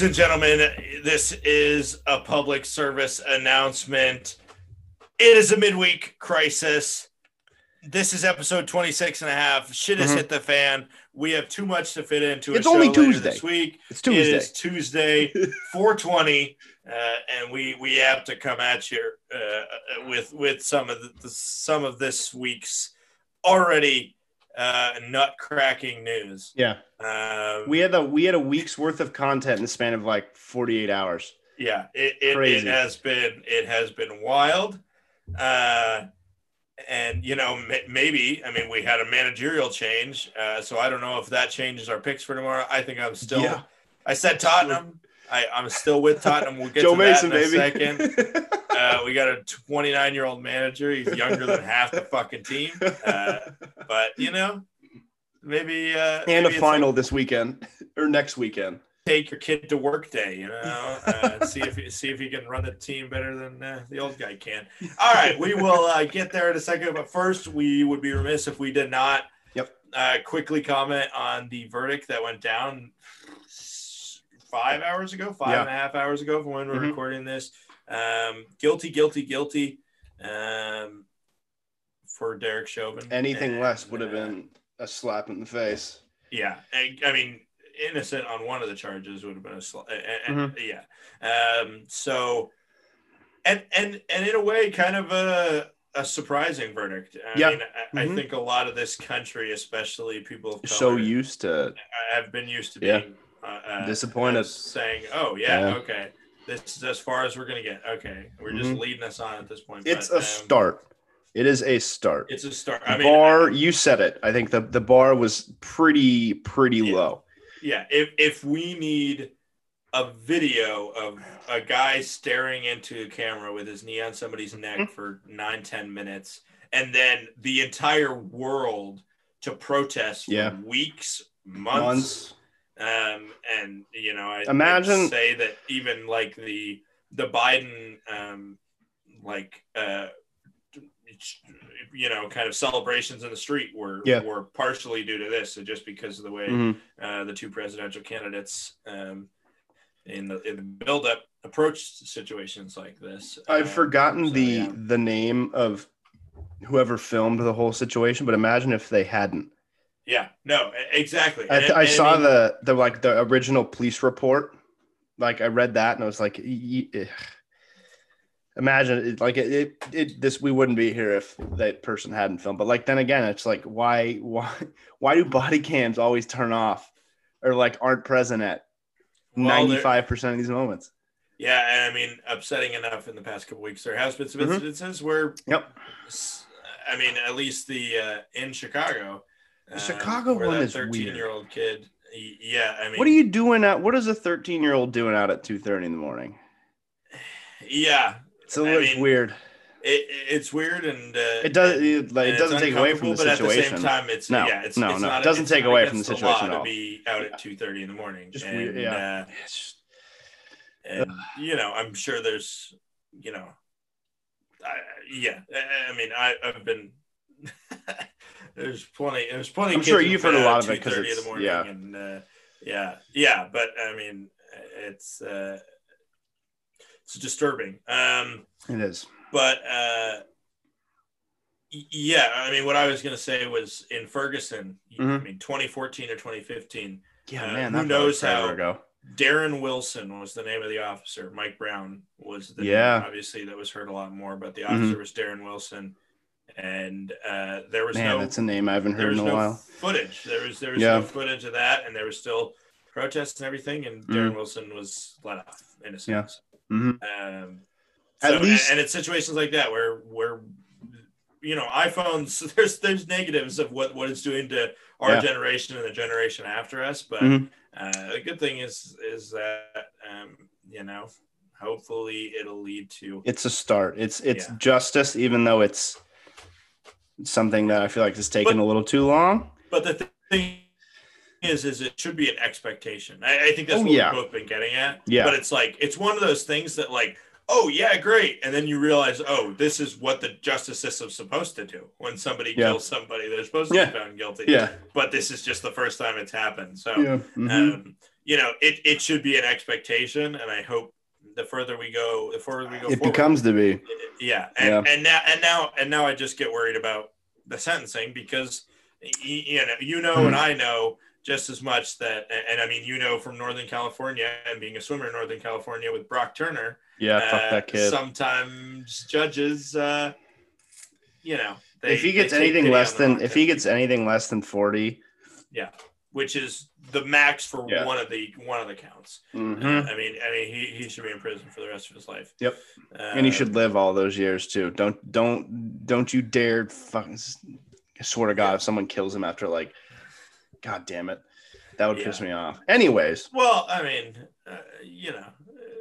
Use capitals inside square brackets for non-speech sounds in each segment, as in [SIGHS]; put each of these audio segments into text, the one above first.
Ladies and gentlemen, this is a public service announcement. It is a midweek crisis. This is episode 26 and a half. Shit has Mhm. hit the fan. We have too much to fit into. It's only Tuesday. This week. It's Tuesday. It is Tuesday, [LAUGHS] 420, uh, and we we have to come at you uh, with with some of the some of this week's already uh, nut cracking news. Yeah. Um, We had a we had a week's worth of content in the span of like 48 hours. yeah, it, it, it has been it has been wild. Uh, and you know maybe I mean we had a managerial change, uh, so I don't know if that changes our picks for tomorrow. I think I'm still. Yeah. I said Tottenham. I, I'm still with Tottenham. We'll get Joe to Mason, that in baby. a second. [LAUGHS] Uh, we got a 29 year old manager. He's younger than half the fucking team. Uh, but you know, maybe uh, and maybe a final this weekend or next weekend. take your kid to work day. You know, uh, see if see if he can run the team better than uh, the old guy can. All right, we will uh, get there in a second. But first, we would be remiss if we did not. Yep. Uh, quickly comment on the verdict that went down five hours ago, five Yeah. and a half hours ago from when we're Mhm. recording this. Um, guilty, guilty, guilty. Um, for Derek Chauvin. Anything And, less would have uh, been a slap in the face. yeah, I, I mean, innocent on one of the charges would have been a slap. Mhm. yeah. Um, so, and and and in a way, kind of a a surprising verdict. I Yeah. mean, I, I Mhm. think a lot of this country, especially people of So used to have been used to Yeah. being uh, uh, Disappointed. uh, saying, "Oh yeah, Yeah. okay." This is as far as we're gonna get. Okay, we're just Mhm. leading us on at this point. it's but, a um, start. It is a start. It's a start. I mean, bar, you said it. I think the, the bar was pretty, pretty Yeah. low. Yeah, if if we need a video of a guy staring into a camera with his knee on somebody's neck Mm-hmm. for nine ten minutes, and then the entire world to protest for Yeah. weeks, months, Months. Um, and you know, I I'd Imagine- say that even like the the Biden, um, like uh, you know, kind of celebrations in the street were Yeah. were partially due to this, so just because of the way Mhm. uh, the two presidential candidates um, in the in the buildup approached situations like this. I've Um, forgotten so, the yeah. the name of whoever filmed the whole situation, but imagine if they hadn't. Yeah, no, exactly. I, And- I and saw mean, the the like the original police report. Like I read that and I was like, y- y- imagine it, like it, it, it this we wouldn't be here if that person hadn't filmed. But like then again, it's like why why [LAUGHS] why do body cams always turn off or like aren't present at ninety five percent of these moments? Yeah, and I mean, upsetting enough in the past couple weeks. There has been some Mhm. instances where, Yep. I mean, at least the uh, in Chicago, The Chicago where one is weird. year old kid. Yeah, I mean, What are you doing out? What is a thirteen year old doing out at two thirty in the morning? Yeah, It's a little mean, weird. it, it's weird and uh, It does. It, like, it doesn't take away from the uncomfortable, But at the same time, it's No, yeah, it's no, it's no. not, It doesn't take away from the situation at to be out at two thirty in the morning. Just and, weird. Yeah. uh, and you know, I'm sure there's, you know, I, yeah. I, I mean, I, I've been. [LAUGHS] there's plenty. There's plenty. I'm of sure you've heard a lot of it 'cause 2:30 in it's- the morning, yeah. and uh, yeah, yeah. But I mean, it's uh, it's disturbing. Um, It is. but uh, yeah, I mean, what I was gonna say was in Ferguson. I Mhm. mean, 2014 or 2015. Yeah, Uh, man. who knows how- ago. Darren Wilson was the name of the officer. Mike Brown was the Yeah. name, obviously that was heard a lot more, but the Mhm. officer was Darren Wilson, and uh, there was Man, no that's a name I haven't heard in a no while. footage. There was there was Yeah. no footage of that, and there was still protests and everything, and. Darren Wilson was let off in a Yeah. sense. Mhm. Um, At least- and, it's situations like that where where you know iPhones. [LAUGHS] There's there's negatives of what what it's doing to our Yeah. generation and the generation after us, but Mhm. uh, the good thing is is that um, you know hopefully it'll lead to It's a start. It's it's Yeah. justice, even though it's something that I feel like is taken But- a little too long. but the thing is is it should be an expectation I, I think that's Oh, what yeah. we've both been getting at Yeah. but it's like it's one of those things that like oh yeah great and then you realize oh this is what the justice system's supposed to do when somebody Yeah. kills somebody they're supposed to Yeah. be found guilty Yeah. but this is just the first time it's happened so. Mhm. um, you know, it, it should be an expectation, and I hope the further we go, the further we go, It forward, becomes to be. yeah, and, Yeah. and now and now and now I just get worried about the sentencing because you know you know Hmm. and I know just as much that and, and I mean you know from Northern California and being a swimmer in Northern California with Brock Turner, Yeah, fuck uh, that kid. Sometimes judges, uh, you know, they, if he gets anything less than if he gets anything less than 40 yeah, which is the max for Yeah. one of the one of the counts. mhm. I mean, I mean, he, he should be in prison for the rest of his life. Yep. Uh, and he should live all those years too don't don't don't you dare fucking I swear to god if someone kills him after like god damn it that would piss me off anyways Well, I mean, uh, you know,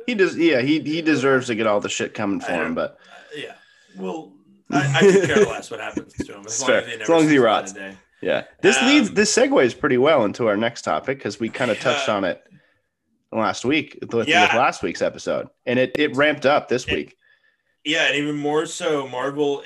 he does yeah he he deserves to get all the shit coming for him but uh, yeah. Well, I, I could care less what happens to him as [LAUGHS] It's long fair. as he never As long as he rots. Of day. yeah this leads Um, this segues pretty well into our next topic because we kind of [LAUGHS] touched Yeah. on it last week with, with Yeah. last week's episode and it it ramped up this It- week Yeah, and even more so, Marvel,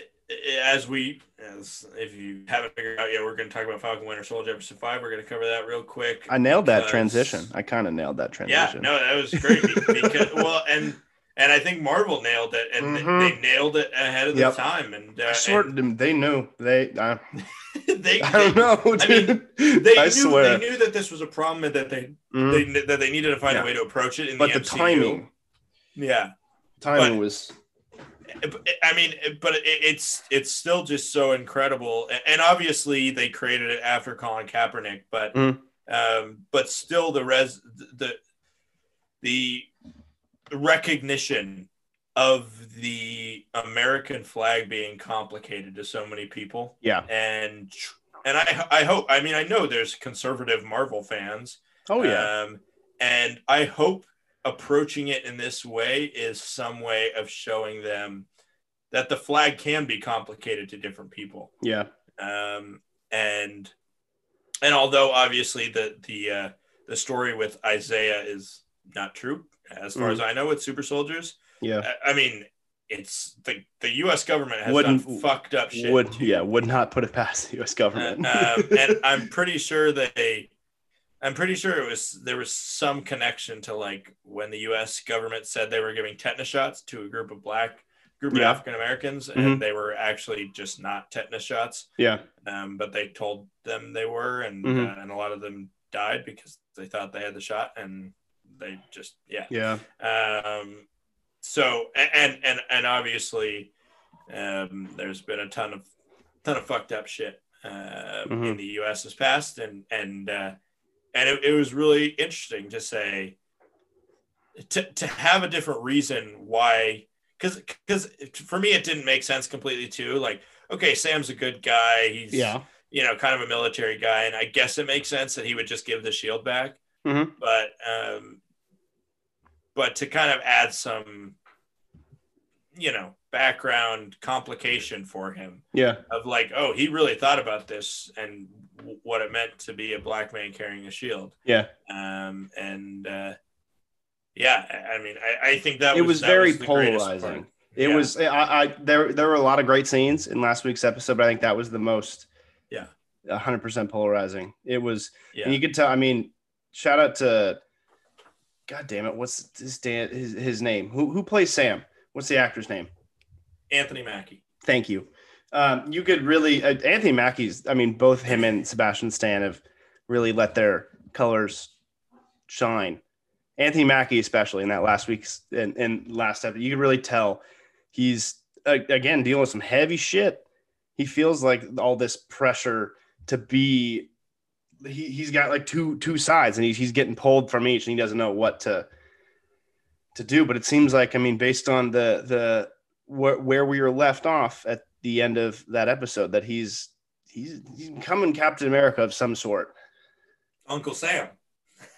as we, as if you haven't figured out yet, we're going to talk about Falcon Winter Soldier episode five. We're going to cover that real quick. i nailed that transition i kind of nailed that transition. Yeah, no, that was great [LAUGHS] because well, and and I think Marvel nailed it, and Mhm. they nailed it ahead of Yep. the time, and uh, I swear they knew they uh, and [LAUGHS] they, I don't know I mean. They I knew, swear they knew that this was a problem and that they, Mhm. they that they needed to find Yeah. a way to approach it in but the, the timing Yeah, timing But- was I mean, but it, it's it's still just so incredible, and obviously they created it after Colin Kaepernick, but Mhm. um, but still the res the the recognition of the American flag being complicated to so many people, yeah and and I I hope I mean I know there's conservative Marvel fans, oh yeah um, and I hope approaching it in this way is some way of showing them that the flag can be complicated to different people. yeah Um, and and although obviously the the uh, the story with Isaiah is not true, as far Mhm. as I know, with super soldiers. yeah I, I mean, it's the the U.S. government has Wouldn't- done fucked up shit. would yeah would not put it past the U.S. government. Uh, um, [LAUGHS] and I'm pretty sure they, I'm pretty sure it was there was some connection to like when the U.S. government said they were giving tetanus shots to a group of black group of African Americans, and they were actually just not tetanus shots. yeah, Um, but they told them they were, and Mhm. uh, and a lot of them died because they thought they had the shot, and they just yeah. yeah, Um, so and and and obviously, um, there's been a ton of ton of fucked up shit uh, in Mhm. the U.S. this past, and and uh, and it, it was really interesting to say to to have a different reason why because because for me it didn't make sense completely too like okay sam's a good guy he's yeah, you know kind of a military guy and i guess it makes sense that he would just give the shield back Mhm. but um but to kind of add some you know background complication for him yeah, of like oh he really thought about this and w- what it meant to be a black man carrying a shield yeah. um and uh yeah i mean i, I think that It was, was that very was polarizing. It Yeah. was I, I there there were a lot of great scenes in last week's episode, but I think that was the most Yeah. hundred percent polarizing. It was yeah and you could tell. I mean, shout out to God damn it, what's his Dan his, his name? Who who plays Sam? What's the actor's name? anthony mackie Thank you. Um, you could really uh, Anthony Mackie's. I mean, both him and Sebastian Stan have really let their colors shine. Anthony Mackie, especially in that last week's and, and last episode, you could really tell he's uh, again dealing with some heavy shit. He feels like all this pressure to be. He, he's got like two two sides, and he's he's getting pulled from each, and he doesn't know what to to do. But it seems like, I mean, based on the the where, where we were left off at the end of that episode that he's he's, he's becoming Captain America of some sort. uncle sam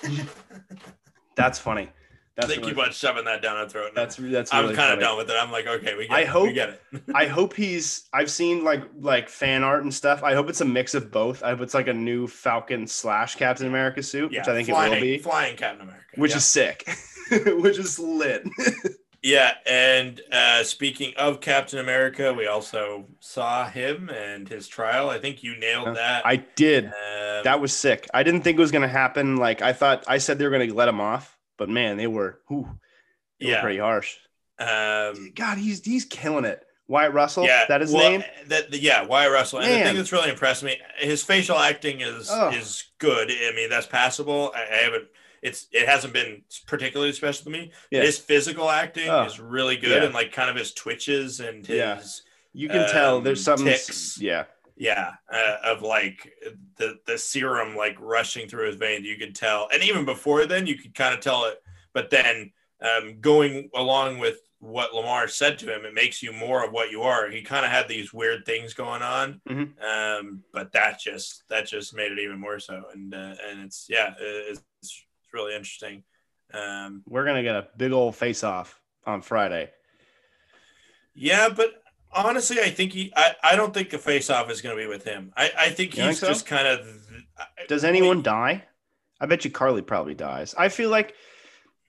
[LAUGHS] That's funny. That's they really, keep on shoving that down our throat now. that's that's i'm kind of done with it i'm like okay we get I it. we hope- get it [LAUGHS] I hope he's. I've seen like like fan art and stuff. I hope it's a mix of both. I hope it's like a new Falcon slash Captain America suit, yeah which I think flying, it will be, flying captain america which yeah. is sick, [LAUGHS] which is lit. [LAUGHS] Yeah, and uh, speaking of Captain America, we also saw him and his trial. I think you nailed that. I did. Um, That was sick. I didn't think it was going to happen. Like I thought, I said they were going to let him off, but man, they were, whew, they were yeah. pretty harsh. Um, God, he's he's killing it. Wyatt Russell, yeah, that his well, name. That yeah, Wyatt Russell. And the thing that's really impressed me, his facial acting is Oh. is good. I mean, that's passable. I, I haven't. It's it hasn't been particularly special to me. Yeah. His physical acting Oh. is really good, Yeah. and like kind of his twitches and his Yeah. You can tell there's um, something. Yeah, yeah uh, of like the the serum like rushing through his veins you could tell and even before then you could kind of tell it but then um, going along with what Lemar said to him it makes you more of what you are he kind of had these weird things going on Mhm. um, but that just that just made it even more so and uh, and it's yeah it's, it's really interesting um, we're gonna get a big old face off on Friday. Yeah, but honestly, I think he. I, I don't think the face off is going to be with him. I, I think You think he's so? just kind of. Does anyone die? I bet you Karli probably dies. I feel like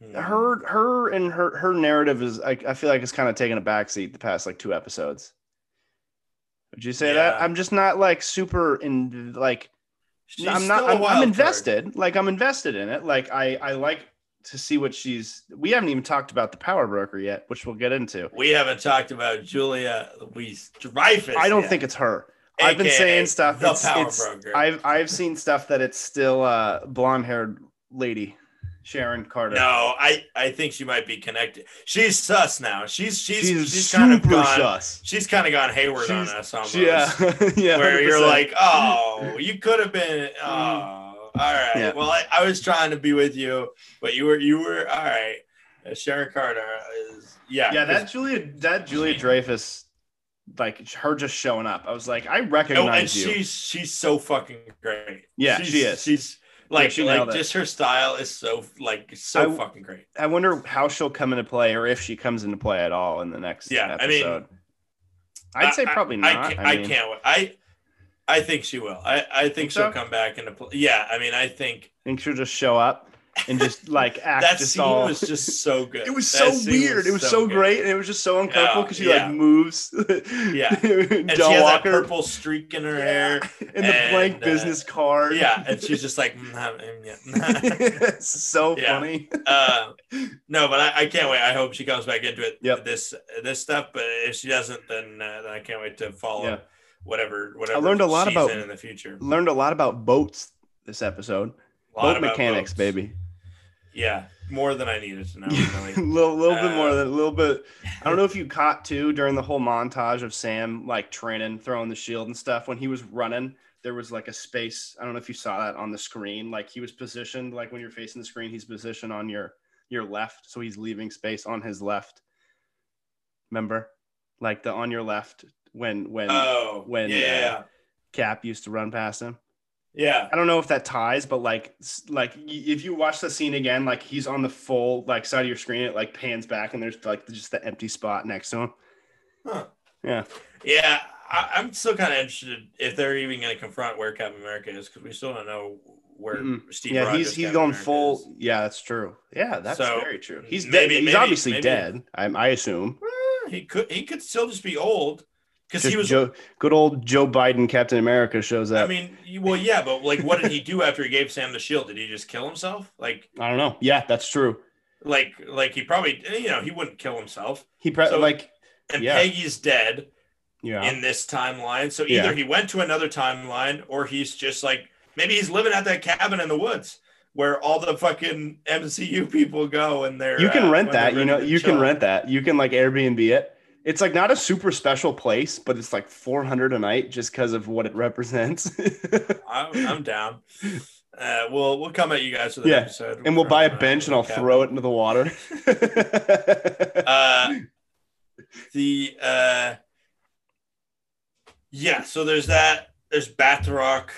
Hmm. her her and her her narrative is I, I feel like it's kind of taken a backseat the past like two episodes. Would you say that? I'm just not like super in like She's I'm not I'm, I'm card. invested. Like I'm invested in it. Like I I like to see what she's we haven't even talked about the power broker yet, which we'll get into. We haven't talked about Julia Louise Dreyfus. I don't yet, think it's her. I've been saying stuff. The It's, power it's- broker. I've I've seen stuff that it's still uh blonde haired lady, Sharon Carter. no, I I think she might be connected. She's sus now. She's she's she's, she's, kind of gone. sus. She's kind of gone hayward on us almost. Yeah, [LAUGHS] yeah. where you're like, oh, you could have been. Oh, all right. Yeah. Well, I, I was trying to be with you, but you were you were all right. Uh, Sharon Carter is yeah. yeah, that Julia, that Julia Dreyfus, like her just showing up. I was like, I No, recognize and you. she's she's so fucking great. Yeah, she's, she is. She's like she like nailed it. just her style is so like so I- fucking great. I wonder how she'll come into play, or if she comes into play at all in the next Yeah, I mean, episode. I'd say I- probably I, not. I, I, can't, I mean, can't. wait. I I think she will. I I think, Think she'll so? come back into play. Yeah, I mean, I think think she'll just show up and just like [LAUGHS] act that just scene all. was just so good. It was That so scene weird. it was so, good. great, and it was just so uncomfortable Yeah, because she yeah. like moves. [LAUGHS] Yeah. [LAUGHS] And she John has that Walker purple streak in her hair. and the blank uh, business card. Yeah, and she's just like, mm, mm, so funny. uh, no, but I, I can't wait. I hope she comes back into it. Yep. This this stuff, but if she doesn't, then uh, then I can't wait to follow Yeah. whatever I learned a lot about- in, the future. Learned a lot about boats this episode. A lot Boat mechanics, boats. baby. Yeah, more than I needed to know. a Really. [LAUGHS] little, little bit more Uh, than a little bit. I don't know if you [LAUGHS] caught too during the whole montage of Sam like training, throwing the shield and stuff. When he was running, there was like a space. I don't know if you saw that on the screen. Like he was positioned, like when you're facing the screen, he's positioned on your your left, so he's leaving space on his left. Remember, like the on your left when when oh, when, yeah, uh, Cap used to run past him. yeah. I don't know if that ties, but like, like if you watch the scene again, like he's on the full like side of your screen, it like pans back and there's like just the empty spot next to him. Huh. Yeah, Yeah, I, I'm still kind of interested if they're even going to confront where Captain America is because we still don't know where Mm-mm. Steve. yeah, Rogers he's he's Captain going America full. is. Yeah, that's true. Yeah, that's So, very true. He's maybe- dead. He's maybe- obviously maybe- dead. I, I assume. He could he could still just be old because he was. Joe, good old Joe Biden, Captain America shows up. I, mean, well, yeah, but like, what did he do after he gave Sam the shield? Did he just kill himself? Like, I don't know. Yeah, that's true. like, like he probably, you know, he wouldn't kill himself. He probably So- like And Yeah. Peggy's dead yeah. in this timeline, so Yeah. either he went to another timeline or he's just like maybe he's living at that cabin in the woods where all the fucking MCU people go and they're. you can uh, rent that you know you can rent that you can like airbnb it it's like not a super special place but it's like 400 a night just because of what it represents [LAUGHS] I'm, I'm down. Uh, we'll we'll come at you guys for the Yeah, episode, and we'll buy a uh, bench and i'll cabin. throw it into the water [LAUGHS] Uh, the uh, yeah. So there's that. There's Batroc.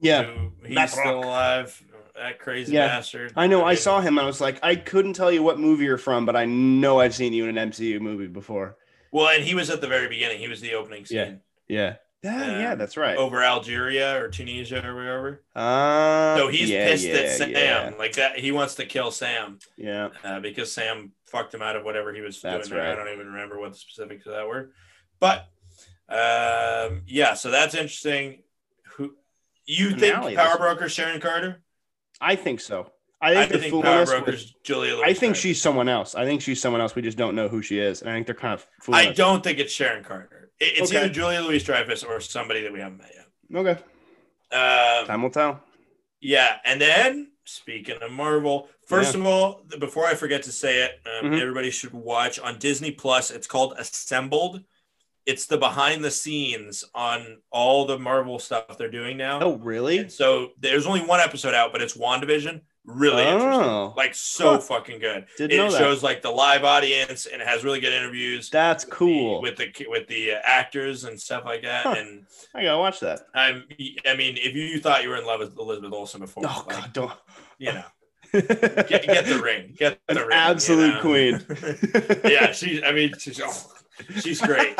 yeah who- he's Batroc. still alive. That crazy Yeah. bastard. i know i mean, saw him and i was like i couldn't tell you what movie you're from but i know i've seen you in an mcu movie before Well, and he was at the very beginning. He was the opening scene. Yeah. yeah Yeah, yeah, Um, that's right. over Algeria or Tunisia or wherever. Uh, So he's yeah, pissed yeah, at Sam, Yeah, like that. He wants to kill Sam yeah. uh, because Sam fucked him out of whatever he was That's doing. There. I don't even remember what the specifics of that were, but um, yeah. So that's interesting. Who you think Power Broker Sharon Carter? I think so. I I think, think, they're Power us with- Broker's Julia. Louis I think Dreyfus. she's someone else. I think she's someone else. We just don't know who she is, and I think they're kind of I us. don't think it's Sharon Carter. It- It's Okay. either Julia Louis Dreyfus or somebody that we haven't met yet. Okay, Um, time will tell. Yeah, and then speaking of Marvel, first of all, before I forget to say it, um, Mhm. everybody should watch on Disney Plus. It's called Assembled. It's the behind the scenes on all the Marvel stuff they're doing now. Oh, really? And so there's only one episode out, but it's WandaVision. Really interesting. Oh, Like so Huh. fucking good. didn't It shows like the live audience and it has really good interviews. That's with the- cool. with the with the uh, actors and stuff like that. Huh. And I gotta watch that. I'm, I mean, if you thought you were in love with Elizabeth Olsen before, Oh like, God, don't. you know, [LAUGHS] get, get the ring, get the An ring, absolute you know? queen. [LAUGHS] [LAUGHS] yeah, she. I mean, she's oh, she's great.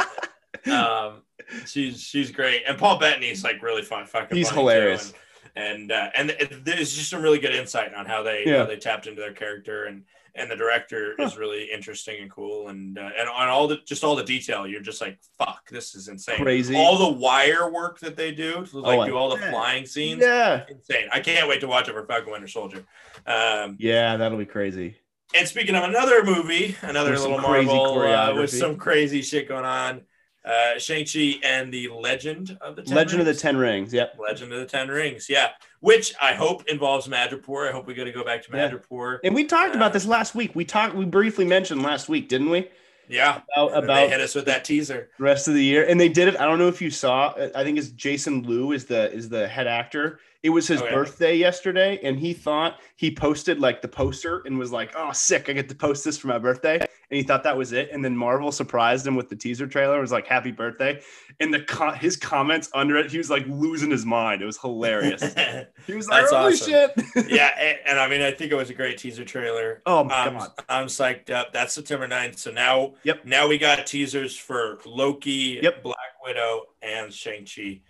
Um, she's she's great, and Paul Bettany's like really fun, fucking. He's funny, too, hilarious. and and, uh, and it, there's just some really good insight on how they Yeah. how they tapped into their character, and and the director is really interesting and cool, and uh, and on all the just all the detail, you're just like, fuck, this is insane. Crazy. All the wire work that they do, to, like Oh, do all the bet. flying scenes. yeah, Insane! I can't wait to watch it for Falcon Winter Soldier. Um, yeah, that'll be crazy. and speaking of another movie, another With some little crazy Marvel uh, with some crazy shit going on, uh, Shang-Chi and the Legend of the Ten Legend of the Rings. Ten Rings. Yep. Legend of the Ten Rings, yeah. Which I hope involves Madripoor. I hope we get to go back to Yeah. Madripoor. And we talked Uh, about this last week. We talked. We briefly mentioned last week, didn't we? Yeah, About, And they hit us with that teaser. rest of the year, and they did it. I don't know if you saw. I think it's Jason Liu is the is the head actor. It was his Oh, yeah. birthday yesterday, and he thought he posted like the poster and was like, "Oh, sick! I get to post this for my birthday." And he thought that was it. And then Marvel surprised him with the teaser trailer. It was like, "Happy birthday!" And the co- his comments under it, he was like losing his mind. It was hilarious. [LAUGHS] He was like, "Holy awesome. shit!" [LAUGHS] yeah, [LAUGHS] and, and I mean, I think it was a great teaser trailer. oh my I'm, god! I'm psyched up. That's September 9th. So now, Yep. now we got teasers for Loki, Yep. Black Widow, and Shang-Chi.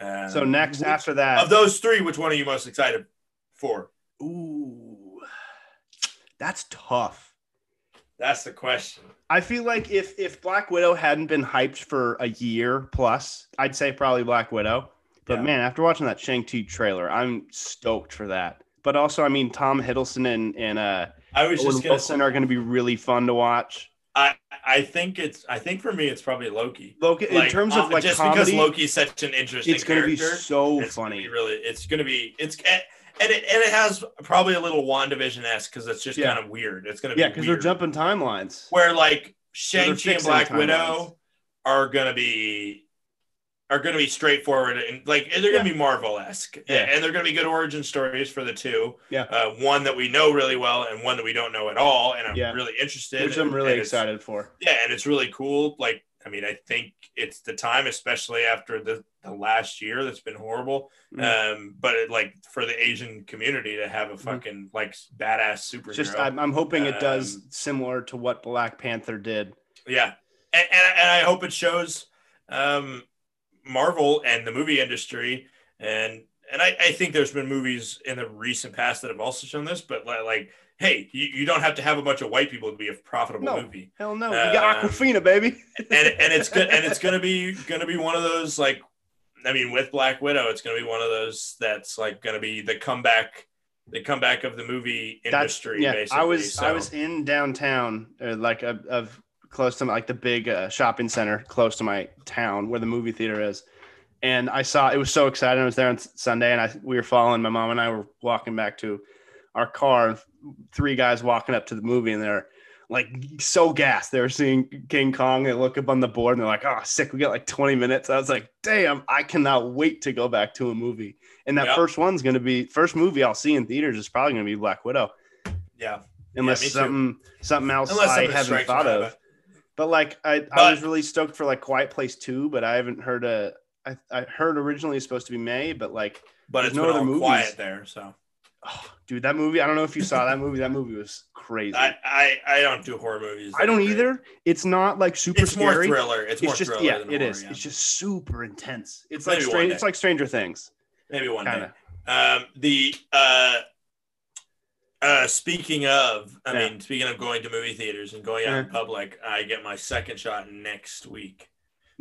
Um, So next which- after that, of those three, which one are you most excited for? ooh, that's tough. That's the question. I feel like if if Black Widow hadn't been hyped for a year plus, I'd say probably Black Widow. But Yeah. man, after watching that Shang-Chi trailer, I'm stoked for that. But also, I mean, Tom Hiddleston and, and uh, I was Owen just gonna. Wilson are going to be really fun to watch. I I think it's. I think for me, it's probably Loki. Loki, in terms of like just comedy, because Loki's such an interesting it's going to be so it's gonna funny. be really, it's going to be. It's and it and it has probably a little Wandavision esque because it's just Yeah. kind of weird. It's going to be yeah, because they're jumping timelines. where like Shang Chi and Black. Widow are gonna be are gonna be straightforward and like they're gonna be Marvel esque, Yeah. and they're gonna be good origin stories for the two. Yeah. uh, one that we know really well and one that we don't know at all, and I'm Yeah. really interested. Which I'm really excited for. Yeah, and it's really cool. Like, I mean, I think it's the time, especially after the the last year that's been horrible. Mm. Um, but it, like for the Asian community to have a fucking like badass superhero. Just, I'm, I'm hoping it does Um, similar to what Black Panther did. Yeah, and, and, and I hope it shows um, Marvel and the movie industry, and and I, I think there's been movies in the recent past that have also shown this, but li- like, hey, you, you don't have to have a bunch of white people to be a profitable No. movie, Hell no, Uh, we got Awkwafina, baby. [LAUGHS] and and it's good, and it's gonna be gonna be one of those like, I mean, with Black Widow, it's gonna be one of those that's like gonna be the comeback. The comeback of the movie That's industry, yeah. basically. I was I was in downtown, uh, like of, of close to my, like the big uh, shopping center close to my town where the movie theater is, and I saw it was so exciting. I was there on Sunday, and I we were following my mom and I were walking back to our car. and Three guys walking up to the movie, and they're like so gassed. They were seeing King Kong. They look up on the board, and they're like, "Oh, sick! We got like 20 minutes." I was like, "Damn! I cannot wait to go back to a movie." And that Yep. first one's going to be first movie I'll see in theaters is probably going to be Black Widow yeah. unless me too. something something else Unless I haven't thought of. But like I, I was really stoked for like Quiet Place Two, but I haven't heard a. I, I heard originally it's supposed to be May, but like but There's it's no other all movies. quiet there. So oh, dude, that movie. I don't know if you saw that movie. That movie was crazy. I, I, I, don't do horror movies. I don't great. either. It's not like super It's more scary. thriller. It's, more just thriller yeah, than it horror, is. yeah. It's just super intense. It's Maybe like strange. It's like Stranger Things. Maybe one Kind of. day. Um, the uh, uh, speaking of, I Yeah. mean, speaking of going to movie theaters and going out in public, I get my second shot next week.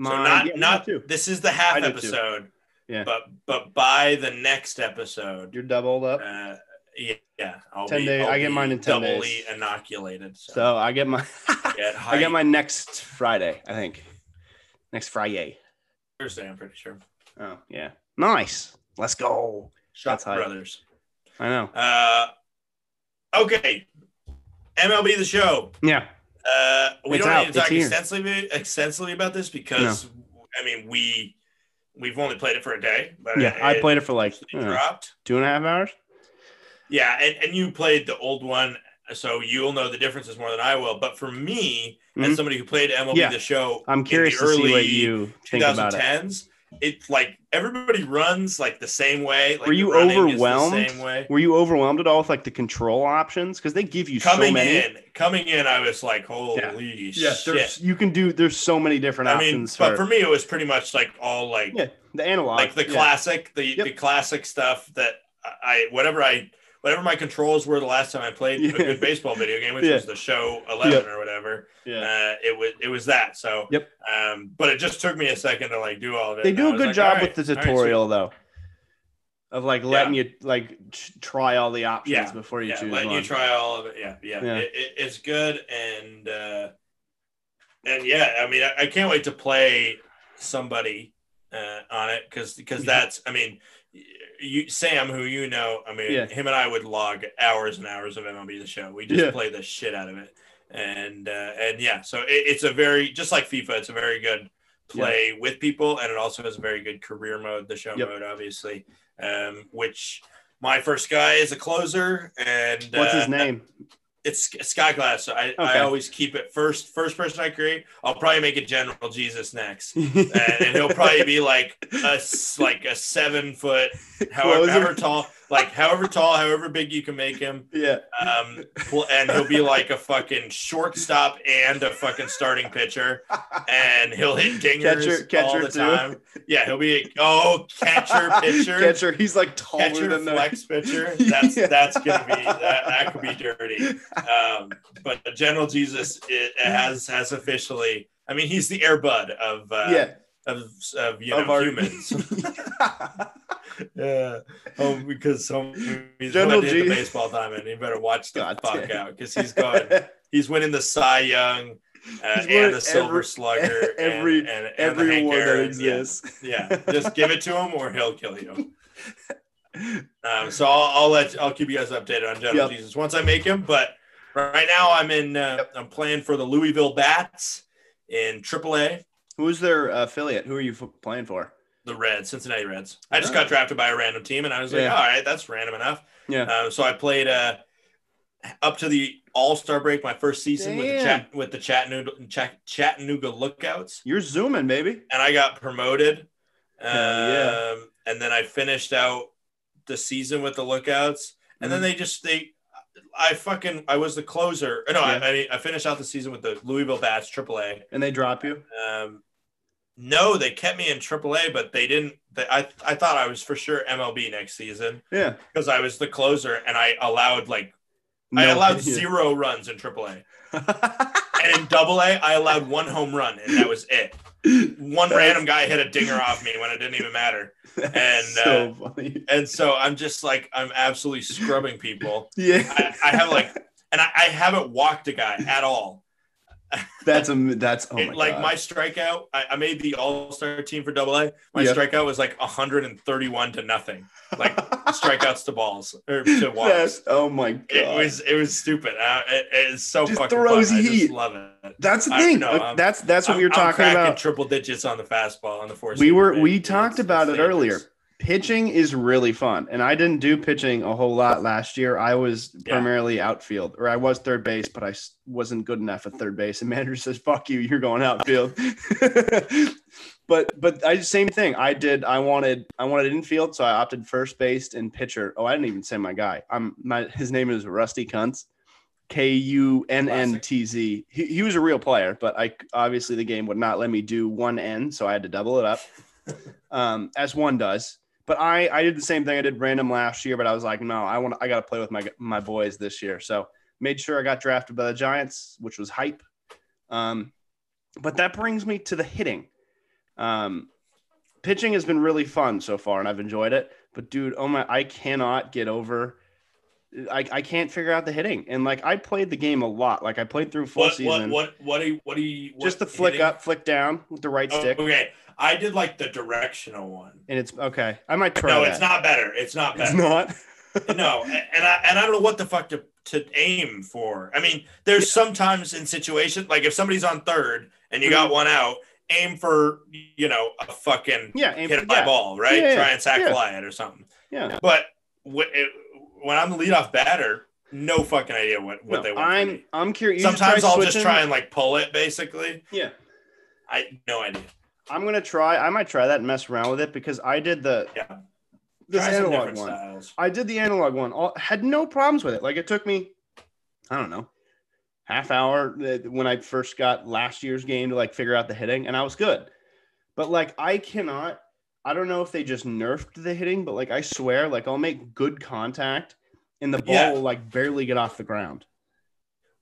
so not yeah, not too. this is the half do too. episode. Yeah. But but by the next episode, You're doubled up. uh, yeah, yeah, I'll 10 be, days- I'll I get mine in 10 doubly days. inoculated. So, So I get my [LAUGHS] get I get my next Friday. I think next Friday. Thursday. I'm pretty sure. Oh yeah, nice. Let's go. Shot Brothers. I know. Uh, okay, MLB the show. Yeah. Uh, we It's don't out. need to talk extensively extensively about this because I mean we we've only played it for a day, but Yeah. I played it for like know, dropped. two and a half hours. Yeah, and, and you played the old one, so you'll know the differences more than I will. But for me, Mhm. as somebody who played MLB Yeah. the show, I'm curious the to see what you think about it. 2010s, it's like everybody runs like the same way. Like Were you running the overwhelmed? same way. Were you overwhelmed at all with like the control options? Because they give you Coming so many. in, coming in, I was like, holy Yeah, shit. there's you can do. There's so many different I mean, options. but for me, it was pretty much like all like yeah, the analog, like the yeah. classic, the Yep. the classic stuff that I whatever I whatever my controls were the last time I played Yeah. a good baseball video game, which Yeah. was the show eleven Yep. or whatever. Yeah. Uh, it was it was that. So Yep. Um, but it just took me a second to like do all of it. They do a good like, job right, with the all right, tutorial though, of like letting you like try all the options Yeah, before you yeah, choose letting one. you try all of it. Yeah, yeah, Yeah. It, it, it's good, and uh, and yeah, I mean, I, I can't wait to play somebody uh, on it because because Yeah. that's, I mean, you Sam, who you know, I mean, Yeah. him and I would log hours and hours of MLB the Show. We just Yeah. play the shit out of it, and uh, and yeah, so it, it's a very just like FIFA, it's a very good play with people, and it also has a very good career mode, the show Yep. mode, obviously, um, which. My first guy is a closer, and What's his uh, name? It's Skyglass. So I, I always keep it first. First person I create, I'll probably make it General Jesus next, [LAUGHS] and, and he'll probably be like a like a seven foot, however, however tall, like however tall, however big you can make him. yeah. Um, and he'll be like a fucking shortstop and a fucking starting pitcher, and he'll hit dingers Catcher- all catcher the too. time. Yeah, he'll be a, oh catcher [LAUGHS] pitcher. Catcher. He's like taller Catcher than the flex pitcher. [LAUGHS] That's Yeah. that's gonna be that, that could be dirty. Um, but General Jesus it, has has officially. I mean, he's the Air Bud of uh, yeah. of, of you Of know our- humans. [LAUGHS] [LAUGHS] yeah, oh, because some he's General hit the baseball diamond. You better watch the God fuck damn. out because he's going. [LAUGHS] He's winning the Cy Young uh, and the Silver every- Slugger. [LAUGHS] every- and, and, and Every award that Aaron. Yeah. exists. Yeah, just give it to him or he'll kill you. Um, so I'll, I'll let I'll keep you guys updated on General Yep. Jesus once I make him. But right now I'm in uh, I'm playing for the Louisville Bats in AAA, Who's their affiliate? Who are you f- playing for? The Reds, Cincinnati Reds. I just got drafted by a random team, and I was like, Yeah. all right, that's random enough. Yeah. Um, so I played uh, up to the All Star break, my first season with the chat with the Chattanooga Chat, Chattanooga Lookouts. You're zooming, baby. and I got promoted. Um, yeah. and then I finished out the season with the lookouts, and then Mhm. they just they, I fucking I was the closer. No, Yeah. I, I I finished out the season with the Louisville Bats AAA. And they drop you. Um, no, they kept me in AAA, but they didn't. They, I I thought I was for sure MLB next season Yeah. because I was the closer, and I allowed like I No- allowed zero runs in AAA, [LAUGHS] and in Double A I allowed one home run, and that was it. One That's- random guy hit a dinger off me when it didn't even matter. That's And, so uh, funny. And so I'm just like, I'm absolutely scrubbing people. [LAUGHS] Yeah. I, I have like, and I, I haven't walked a guy at all. That's a that's oh my It- like my strikeout, I, I made the all star team for double A. My Yeah. strikeout was like 131 to nothing, like [LAUGHS] strikeouts to balls or to walks. That's- oh my god. It was, it was stupid. Uh, it, it's so Just fucking throws fun. I heat. just love it. That's the thing. I'm- that's that's what I'm- we were talking about. triple digits on the fastball on the four. We were- we talked about it earlier. Pitching is really fun. And I didn't do pitching a whole lot last year. I was Yeah. primarily outfield, or I was third base, but I wasn't good enough at third base. And manager [LAUGHS] says, "Fuck you, you're going outfield." [LAUGHS] but but I same thing. I did. I wanted I wanted infield, so I opted first base and pitcher. Oh, I didn't even say my guy. I'm my his name is Rusty Kuntz. K U N N T Z. He, he was a real player, but I obviously the game would not let me do one N, so I had to double it up, [LAUGHS] um, as one does. But I I did the same thing I did random last year, but I was like, no, I want I got to play with my my boys this year. So made sure I got drafted by the Giants, which was hype. Um, but that brings me to the hitting. Um, pitching has been really fun so far, and I've enjoyed it. But dude, oh my, I cannot get over. I, I can't figure out the hitting, and like I played the game a lot. Like I played through full What, what season, what what do you what do you what just the flick hitting- up, flick down with the right Oh, stick, okay, I did like the directional one. and it's okay. I might try. No, that. it's not better. It's not better. It's not. [LAUGHS] no, and I and I don't know what the fuck to to aim for. I mean, there's sometimes in situations like if somebody's on third and you got Mm-hmm. one out, aim for you know a fucking Yeah, aim hit for- yeah. ball, right? Yeah, yeah, Try and sack yeah. fly it or something. Yeah. But wh- it, when I'm the leadoff batter, no fucking idea what what No, they want. I'm. I'm curious. Sometimes I'll just try and like pull it, basically. Yeah. I no idea. I'm gonna try. I might try that and mess around with it because I did the Yeah. this Try analog one. styles. I did the analog one. All, had no problems with it. Like it took me, I don't know, half hour uh, when I first got last year's game to like figure out the hitting, and I was good. But like I cannot. I don't know if they just nerfed the hitting, but like I swear, like I'll make good contact, and the ball Yeah. will like barely get off the ground.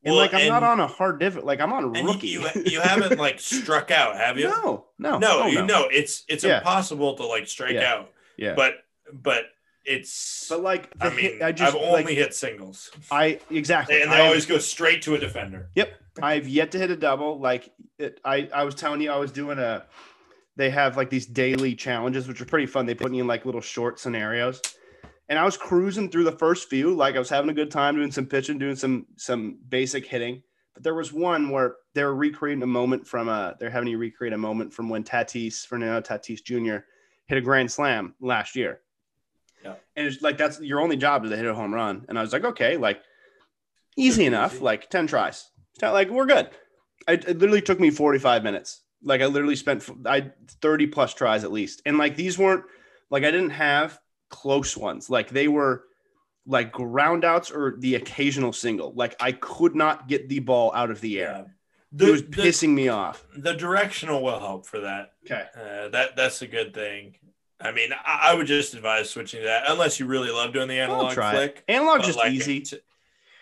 And Well, like I'm not on a hard div. Like I'm on a rookie. you, you haven't like [LAUGHS] struck out, have you? no, no, No, oh, you know it's it's Yeah. impossible to like strike Yeah. out. yeah. But but it's But like, I mean hit, I just I've only like, hit singles. I exactly, And they I- always go straight to a defender. Yep, I've yet to hit a double. Like it, I, I was telling you, I was doing a. They have like these daily challenges, which are pretty fun. They put you in like little short scenarios, and I was cruising through the first few. Like I was having a good time doing some pitching, doing some some basic hitting. But there was one where they were recreating a moment from uh they're having you recreate a moment from when Tatis Fernando Tatis Jr. hit a grand slam last year. Yeah. And it's like that's your only job is to hit a home run. And I was like, okay, like easy enough, like 10 tries. It's not like we're good. I, it literally took me 45 minutes. Like I literally spent I 30 plus tries at least. And like these weren't like I didn't have close ones. Like they were like ground outs or the occasional single. Like I could not get the ball out of the air. The, it was the, pissing me off. the directional will help for that. Okay. Uh, that that's a good thing. I mean, I, I would just advise switching to that unless you really love doing the analog try it. flick. Analog But, just like, easy. t-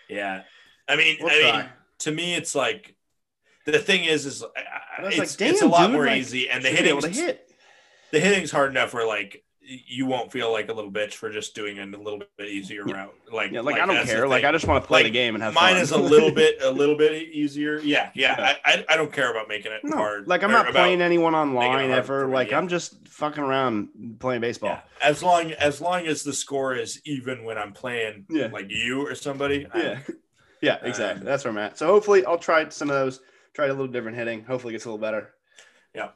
yeah, I mean, We'll I mean, to me, it's like the thing is, is was it's, like, it's a lot dude, more like, easy, and the hitting be able hitting's to hit. the hitting's hard enough where like you won't feel like a little bitch for just doing it a little bit easier Yeah. route. Like, Yeah, like, I don't care. Like. I just want to play Like, the game and have mine fun. is a little bit [LAUGHS] a little bit easier. Yeah, yeah. Yeah. I, I don't care about making it No, hard. like I'm not playing anyone online ever. Like yeah. I'm just fucking around playing baseball. Yeah. As long as long as the score is even when I'm playing Yeah. like you or somebody. I- Yeah, [LAUGHS] yeah, exactly. Um, That's where I'm at. So hopefully I'll try some of those. Try a little different hitting. Hopefully gets a little better. Yeah.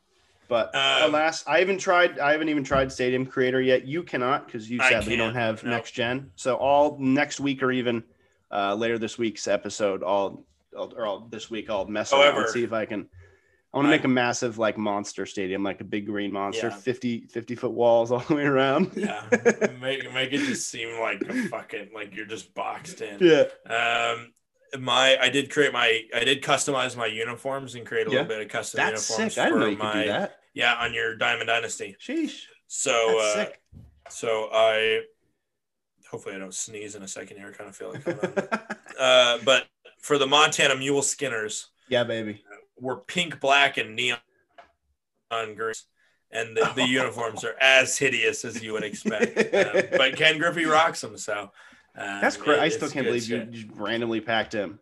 But Um, alas, I haven't tried. I haven't even tried Stadium Creator yet. You cannot because you sadly don't have no. next gen. So all next week or even uh, later this week's episode, I'll or all this week I'll mess around However- and see if I can. I want to make a massive like monster stadium, like a big green monster, Yeah. 50, 50 foot walls all the way around. Yeah. [LAUGHS] make make it just seem like a fucking like you're just boxed in. yeah. Um my I did create my I did customize my uniforms and create a Yeah. little bit of custom That's uniforms sick. I didn't know for you could my do that. yeah on your Diamond Dynasty. Sheesh. So uh sick. so I hopefully I don't sneeze in a second here. I kind of feel like [LAUGHS] uh but for the Montana Mule Skinners yeah, baby. were pink, black, and neon green. And the, the [LAUGHS] uniforms are as hideous as you would expect. Um, [LAUGHS] but Ken Griffey rocks them. So um, That's great. I still can't good believe you shit. just randomly packed him.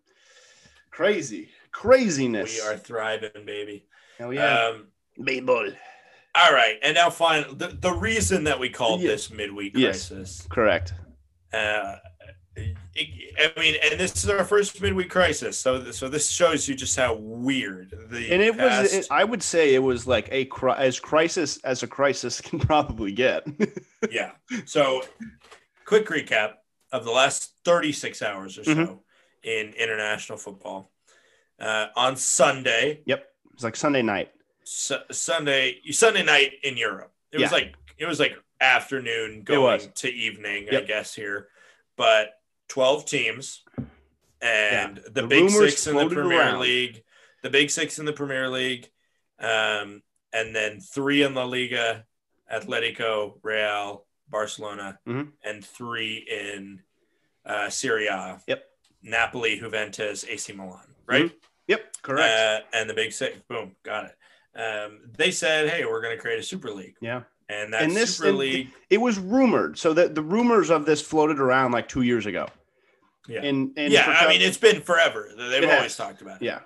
Crazy. Craziness. We are thriving, baby. Hell yeah. Um, Baseball. all right. And now, finally, the, the reason that we called Yeah. this midweek Yes. crisis Correct. uh, I mean, and this is our first midweek crisis, so so this shows you just how weird the and it past, was. It, I would say it was like a cri- as crisis as a crisis [LAUGHS] can probably get. yeah. So, quick recap of the last 36 hours or so Mhm. in international football. Uh, on Sunday, yep, it's like Sunday night. Su- Sunday, Sunday night in Europe. It was like it was like afternoon going to evening, I guess here, but 12 teams and the, The big six in the Premier around. League, the big six in the Premier League, um, and then three in La Liga, Atletico, Real, Barcelona, Mhm. and three in uh, Serie A. Yep. Napoli, Juventus, AC Milan, right? Yep, correct. Uh, and the big six, boom, got it. Um, they said, "Hey, we're going to create a super league," yeah, and that And this- super league, it was rumored. So that the rumors of this floated around like two years ago. Yeah. And, and yeah, I mean, it's been forever. They've It has. always talked about it. Yeah.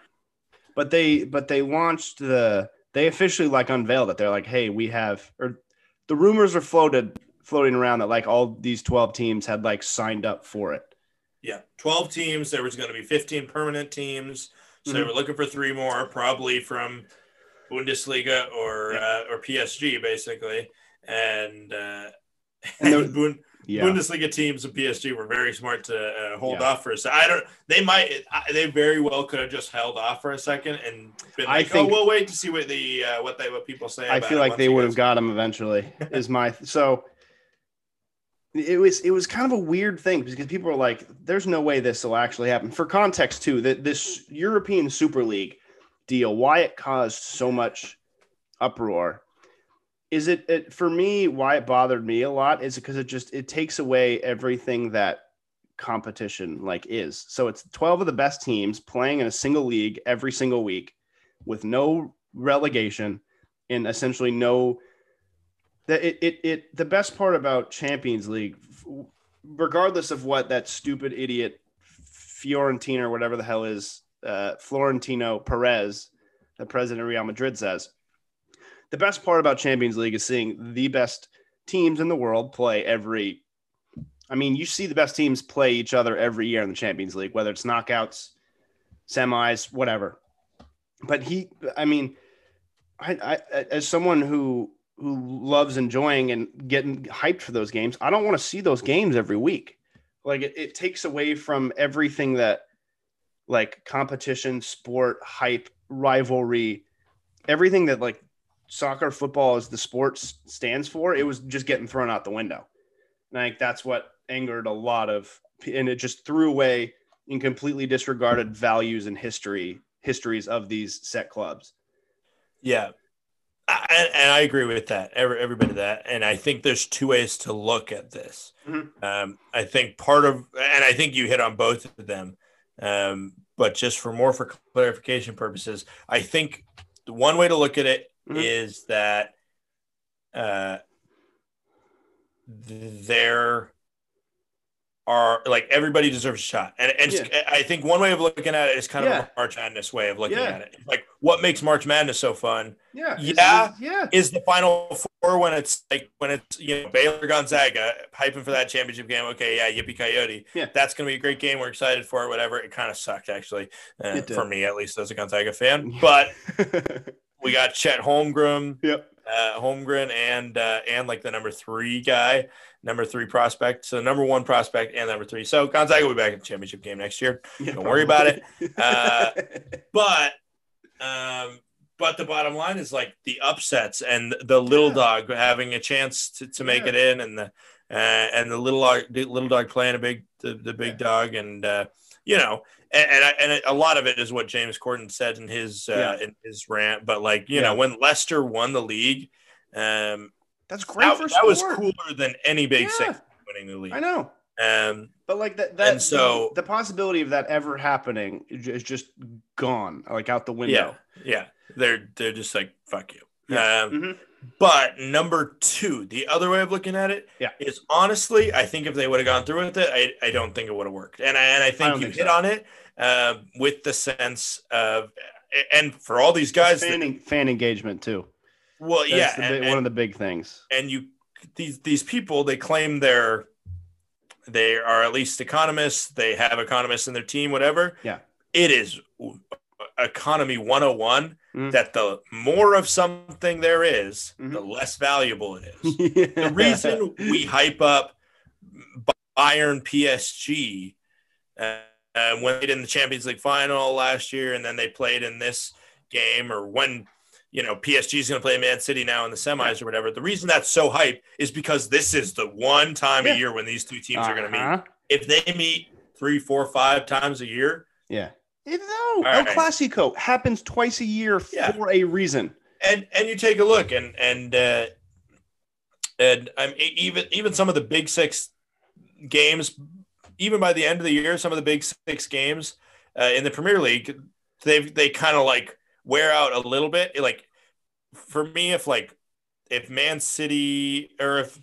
But they but they launched the they officially like unveiled it. They're like, hey, we have or the rumors are floated floating around that like all these 12 teams had like signed up for it. Yeah, twelve teams. There was going to be fifteen permanent teams, so they Mhm. were looking for three more, probably from Bundesliga or uh, or PSG, basically. And uh, And there- [LAUGHS] Bund- Yeah. Bundesliga teams and PSG were very smart to uh, hold Yeah. off for a second. I don't. They might. I- They very well could have just held off for a second and been I think- "Oh, we'll wait to see what the uh, what they what people say." I feel like they would have got him eventually. [LAUGHS] Is my so it was it was kind of a weird thing because people are like, "There's no way this will actually happen." For context, too, that this European Super League deal, why it caused so much uproar, is it, it for me? Why it bothered me a lot is because it just it takes away everything that competition like is. So it's 12 of the best teams playing in a single league every single week with no relegation and essentially no that it, it it the best part about Champions League regardless of what that stupid idiot Fiorentina or whatever the hell is uh, Florentino Perez the president of Real Madrid says the best part about Champions League is seeing the best teams in the world play every I mean, you see the best teams play each other every year in the Champions League, whether it's knockouts, semis, whatever. But he, I mean, I, I as someone who who loves enjoying and getting hyped for those games, I don't want to see those games every week. Like it, it takes away from everything that like competition, sport, hype, rivalry, everything that like soccer, football is the sport s- stands for. It was just getting thrown out the window. And I think that's what angered a lot of, and it just threw away and completely disregarded values and history histories of these set clubs. Yeah. I, and, I agree with that. Every, every bit of that. And I think there's two ways to look at this. Mhm. Um, I think part of, and I think you hit on both of them. Um, but just for more for clarification purposes, I think the one way to look at it is Mhm. that uh, th- there are like everybody deserves a shot, and and I think one way of looking at it is kind of Yeah. a March Madness way of looking Yeah. at it. Like, what makes March Madness so fun Yeah. Yeah. yeah. is the Final Four when it's like when it's you know Baylor Gonzaga hyping for that championship game. Okay, yeah, yippee coyote. Yeah. that's gonna be a great game. We're excited for it. Whatever. It kind of sucked actually uh, for me at least as a Gonzaga fan, [LAUGHS] but [LAUGHS] we got Chet Holmgren, yep. Uh, Holmgren, and uh, and like the number three guy, number three prospect. So number one prospect and number three. So Gonzaga will be back in the championship game next year. Don't worry about it. Uh, [LAUGHS] But um, but the bottom line is like the upsets and the little Yeah. dog having a chance to, to make Yeah. it in, and the uh, and the little dog, little dog playing a big the, the big dog, and uh, you know, and and, I, and a lot of it is what James Corden said in his uh, in his rant. But like you Yeah. know, when Leicester won the league, um, That's great that, for that was cooler than any Big Yeah. Six winning the league. I know. Um, But like that, that And so- the, the possibility of that ever happening is just gone, like out the window. yeah, yeah. they're they're just like fuck you. Yeah. Um, Mhm. But number two, the other way of looking at it Yeah. is honestly, I think if they would have gone through with it, I, I don't think it would have worked. And I, and I think don't you hit so. on it uh, with the sense of, and for all these guys, fan, en- fan engagement too. well, That's yeah, the and, one of the big things. and you these these people they claim they're they are at least economists. They have economists in their team, whatever. Yeah. It is economy 101 Mm. that the more of something there is, Mhm. the less valuable it is. the [LAUGHS] the reason we hype up Bayern PSG uh, uh, when they played in the Champions League final last year, and then they played in this game, or when you know PSG is going to play Man City now in the semis or whatever. The reason that's so hype is because this is the one time Yeah. a year when these two teams are going to meet. Uh-huh. If they meet three, four, five times a year, Yeah. It, no, All El right. Clasico happens twice a year Yeah. for a reason. and and you take a look and and uh, and I'm even even some of the big six games, even by the end of the year, some of the big six games uh, in the Premier League, they they kind of like wear out a little bit. Like for me, if like if Man City or if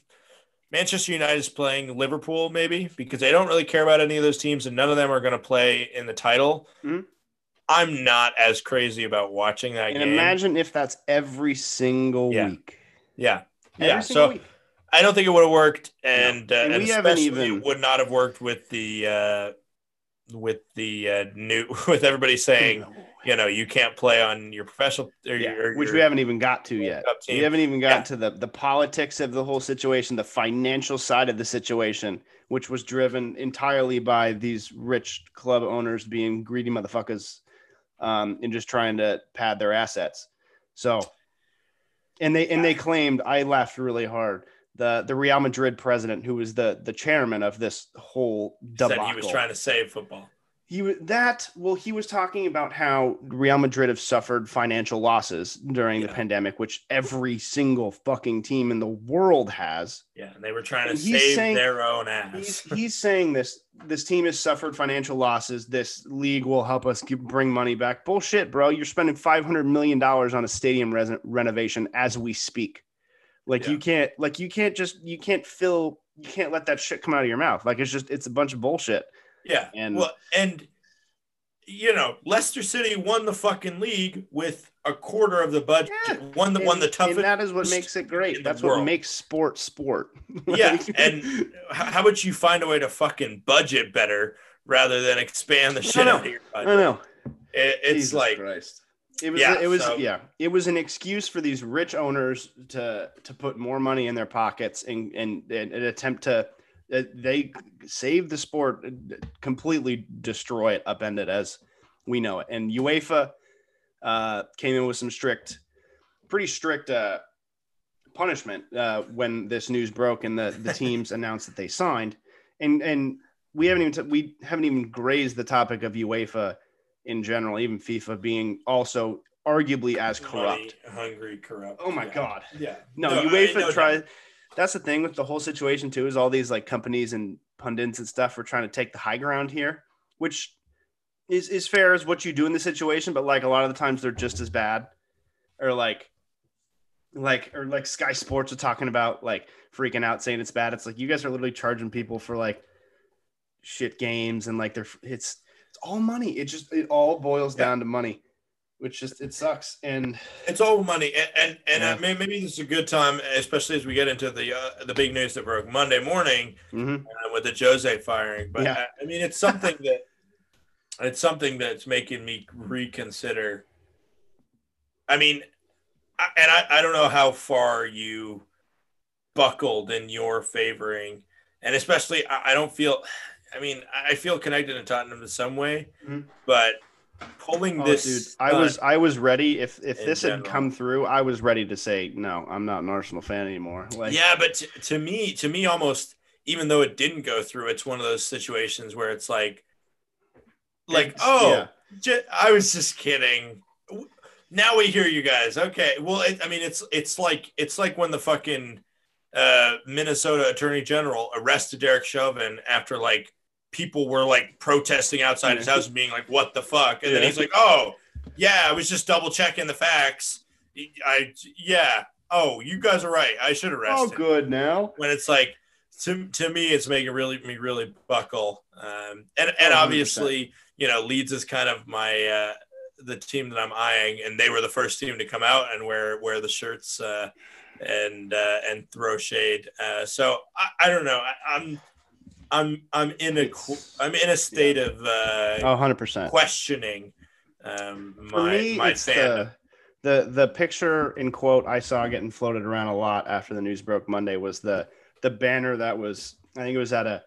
Manchester United is playing Liverpool, maybe because they don't really care about any of those teams, and none of them are going to play in the title. Mhm. I'm not as crazy about watching that And game. imagine if that's every single Yeah. week. yeah, Every yeah. So week. I don't think it would have worked, and, uh, And especially even- it would not have worked with the uh, with the uh, new [LAUGHS] with everybody saying you know you can't play on your professional or Yeah, your, which your we haven't even got to yet. We haven't even got Yeah. to the the politics of the whole situation, the financial side of the situation, which was driven entirely by these rich club owners being greedy motherfuckers um, and just trying to pad their assets. So, and they and they claimed I laughed really hard. The the Real Madrid president, who was the the chairman of this whole said debacle, he was trying to save football. he was that well he was talking about how real madrid have suffered financial losses during the pandemic which every single fucking team in the world has. Yeah, and they were trying to And he's save saying- their own ass. he's saying this this team has suffered financial losses. This league will help us give, bring money back. Bullshit bro. You're spending 500 million dollars on a stadium res- renovation as we speak like you can't like you can't just you can't fill you can't let that shit come out of your mouth like it's just it's a bunch of bullshit Yeah, And- well, and you know, Leicester City won the fucking league with a quarter of the budget. Yeah. Won the won the toughest. and that is what makes it great. That's what makes sport sport. [LAUGHS] Yeah, and how about you find a way to fucking budget better rather than expand the shit out of your budget? I know. It, it's Jesus like Christ. It was Yeah, it was so- yeah, it was an excuse for these rich owners to to put more money in their pockets and and, and an attempt to uh, they save the sport uh, completely destroy it upend it as we know it. And UEFA uh, came in with some strict pretty strict uh, punishment uh, when this news broke and the the [LAUGHS] teams announced that they signed. And and we haven't even t- we haven't even grazed the topic of UEFA in general, even FIFA being also arguably as corrupt. money hungry, corrupt. Oh my yeah. god. Yeah. No, I- UEFA no tries. doubt. That's the thing with the whole situation too. Is all these like companies and pundits and stuff are trying to take the high ground here, which is is fair as what you do in the situation. But like a lot of the times they're just as bad, or like, like or like Sky Sports are talking about like freaking out saying it's bad. It's like you guys are literally charging people for like shit games and like they're it's all money. It just it all boils Yeah. down to money, which just it sucks. And It's all money, and and, and Yeah. uh, may- maybe this is a good time, especially as we get into the uh, the big news that broke Monday morning mhm. uh, with the Jose firing. But Yeah. I, I mean, it's something that [LAUGHS] it's something that's making me reconsider. I mean, I, and I, I don't know how far you buckled in your favoring, and especially I, I don't feel. I mean, I feel connected to Tottenham in some way, Mhm. but pulling Oh, this, dude, I was I was ready. If if this had general. come through, I was ready to say no. I'm not an Arsenal fan anymore. [LAUGHS] Like, yeah, but to, to me, to me, almost even though it didn't go through, it's one of those situations where it's like, like, It's- oh, yeah. I was just kidding. Now we hear you guys. Okay, well, it, I mean, it's it's like it's like when the fucking uh, Minnesota Attorney General arrested Derek Chauvin after like people were like protesting outside his house and being like, "What the fuck?" And then he's like, "Oh, yeah, I was just double checking the facts. I yeah. Oh, you guys are right. I should arrest oh, him." good now. when it's like to, to me it's making really me really buckle um and and Oh, 100%. obviously you know leeds is kind of my uh the team that i'm eyeing and they were the first team to come out and wear wear the shirts uh and uh and throw shade uh so i, I don't know I, i'm I'm I'm in a I'm in a state yeah. of uh, oh, 100 percent questioning. Um, my, For me, my it's the, the the picture in quote I saw getting floated around a lot after the news broke Monday was the the banner that was I think it was at a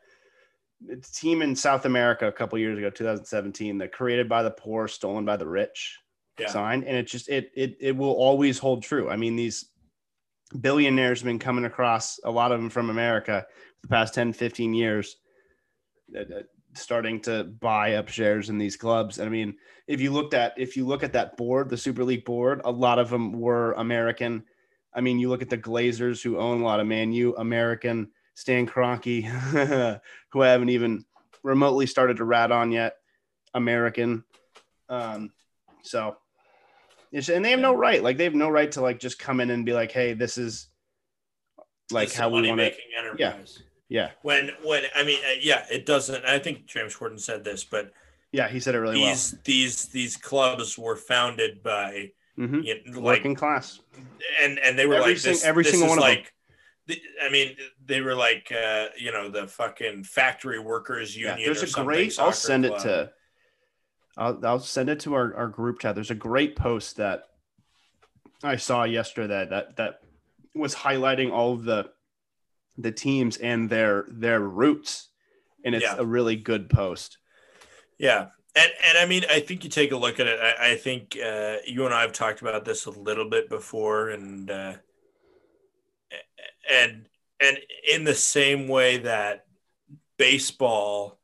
team in South America a couple years ago, 2017, that created by the poor, stolen by the rich yeah. sign, and it just it it it will always hold true. I mean, these billionaires have been coming across a lot of them from America the past 10, 15 years, uh, uh, starting to buy up shares in these clubs. And I mean, if you looked at if you look at that board, the Super League board, a lot of them were American. I mean, you look at the Glazers who own a lot of Man U, American, Stan Kroenke, [LAUGHS] who I haven't even remotely started to rat on yet, American. Um, so, and they have no right, like they have no right to like just come in and be like, hey, this is like this how we want to. Yeah, yeah. When when I mean, uh, yeah, it doesn't. I think James Corden said this, but yeah, he said it really these, well. These these these clubs were founded by mm-hmm. you know, like, working class, and and they were every like sing, this, every this single one like, of them. I mean, they were like, uh, you know, the fucking factory workers union. Yeah, there's a great. I'll send club. it to. I'll, I'll send it to our, our group chat. There's a great post that I saw yesterday that that was highlighting all of the the teams and their their roots, and it's yeah. a really good post. Yeah, and and I mean, I think you take a look at it. I, I think uh, you and I have talked about this a little bit before, and. Uh, and and in the same way that baseball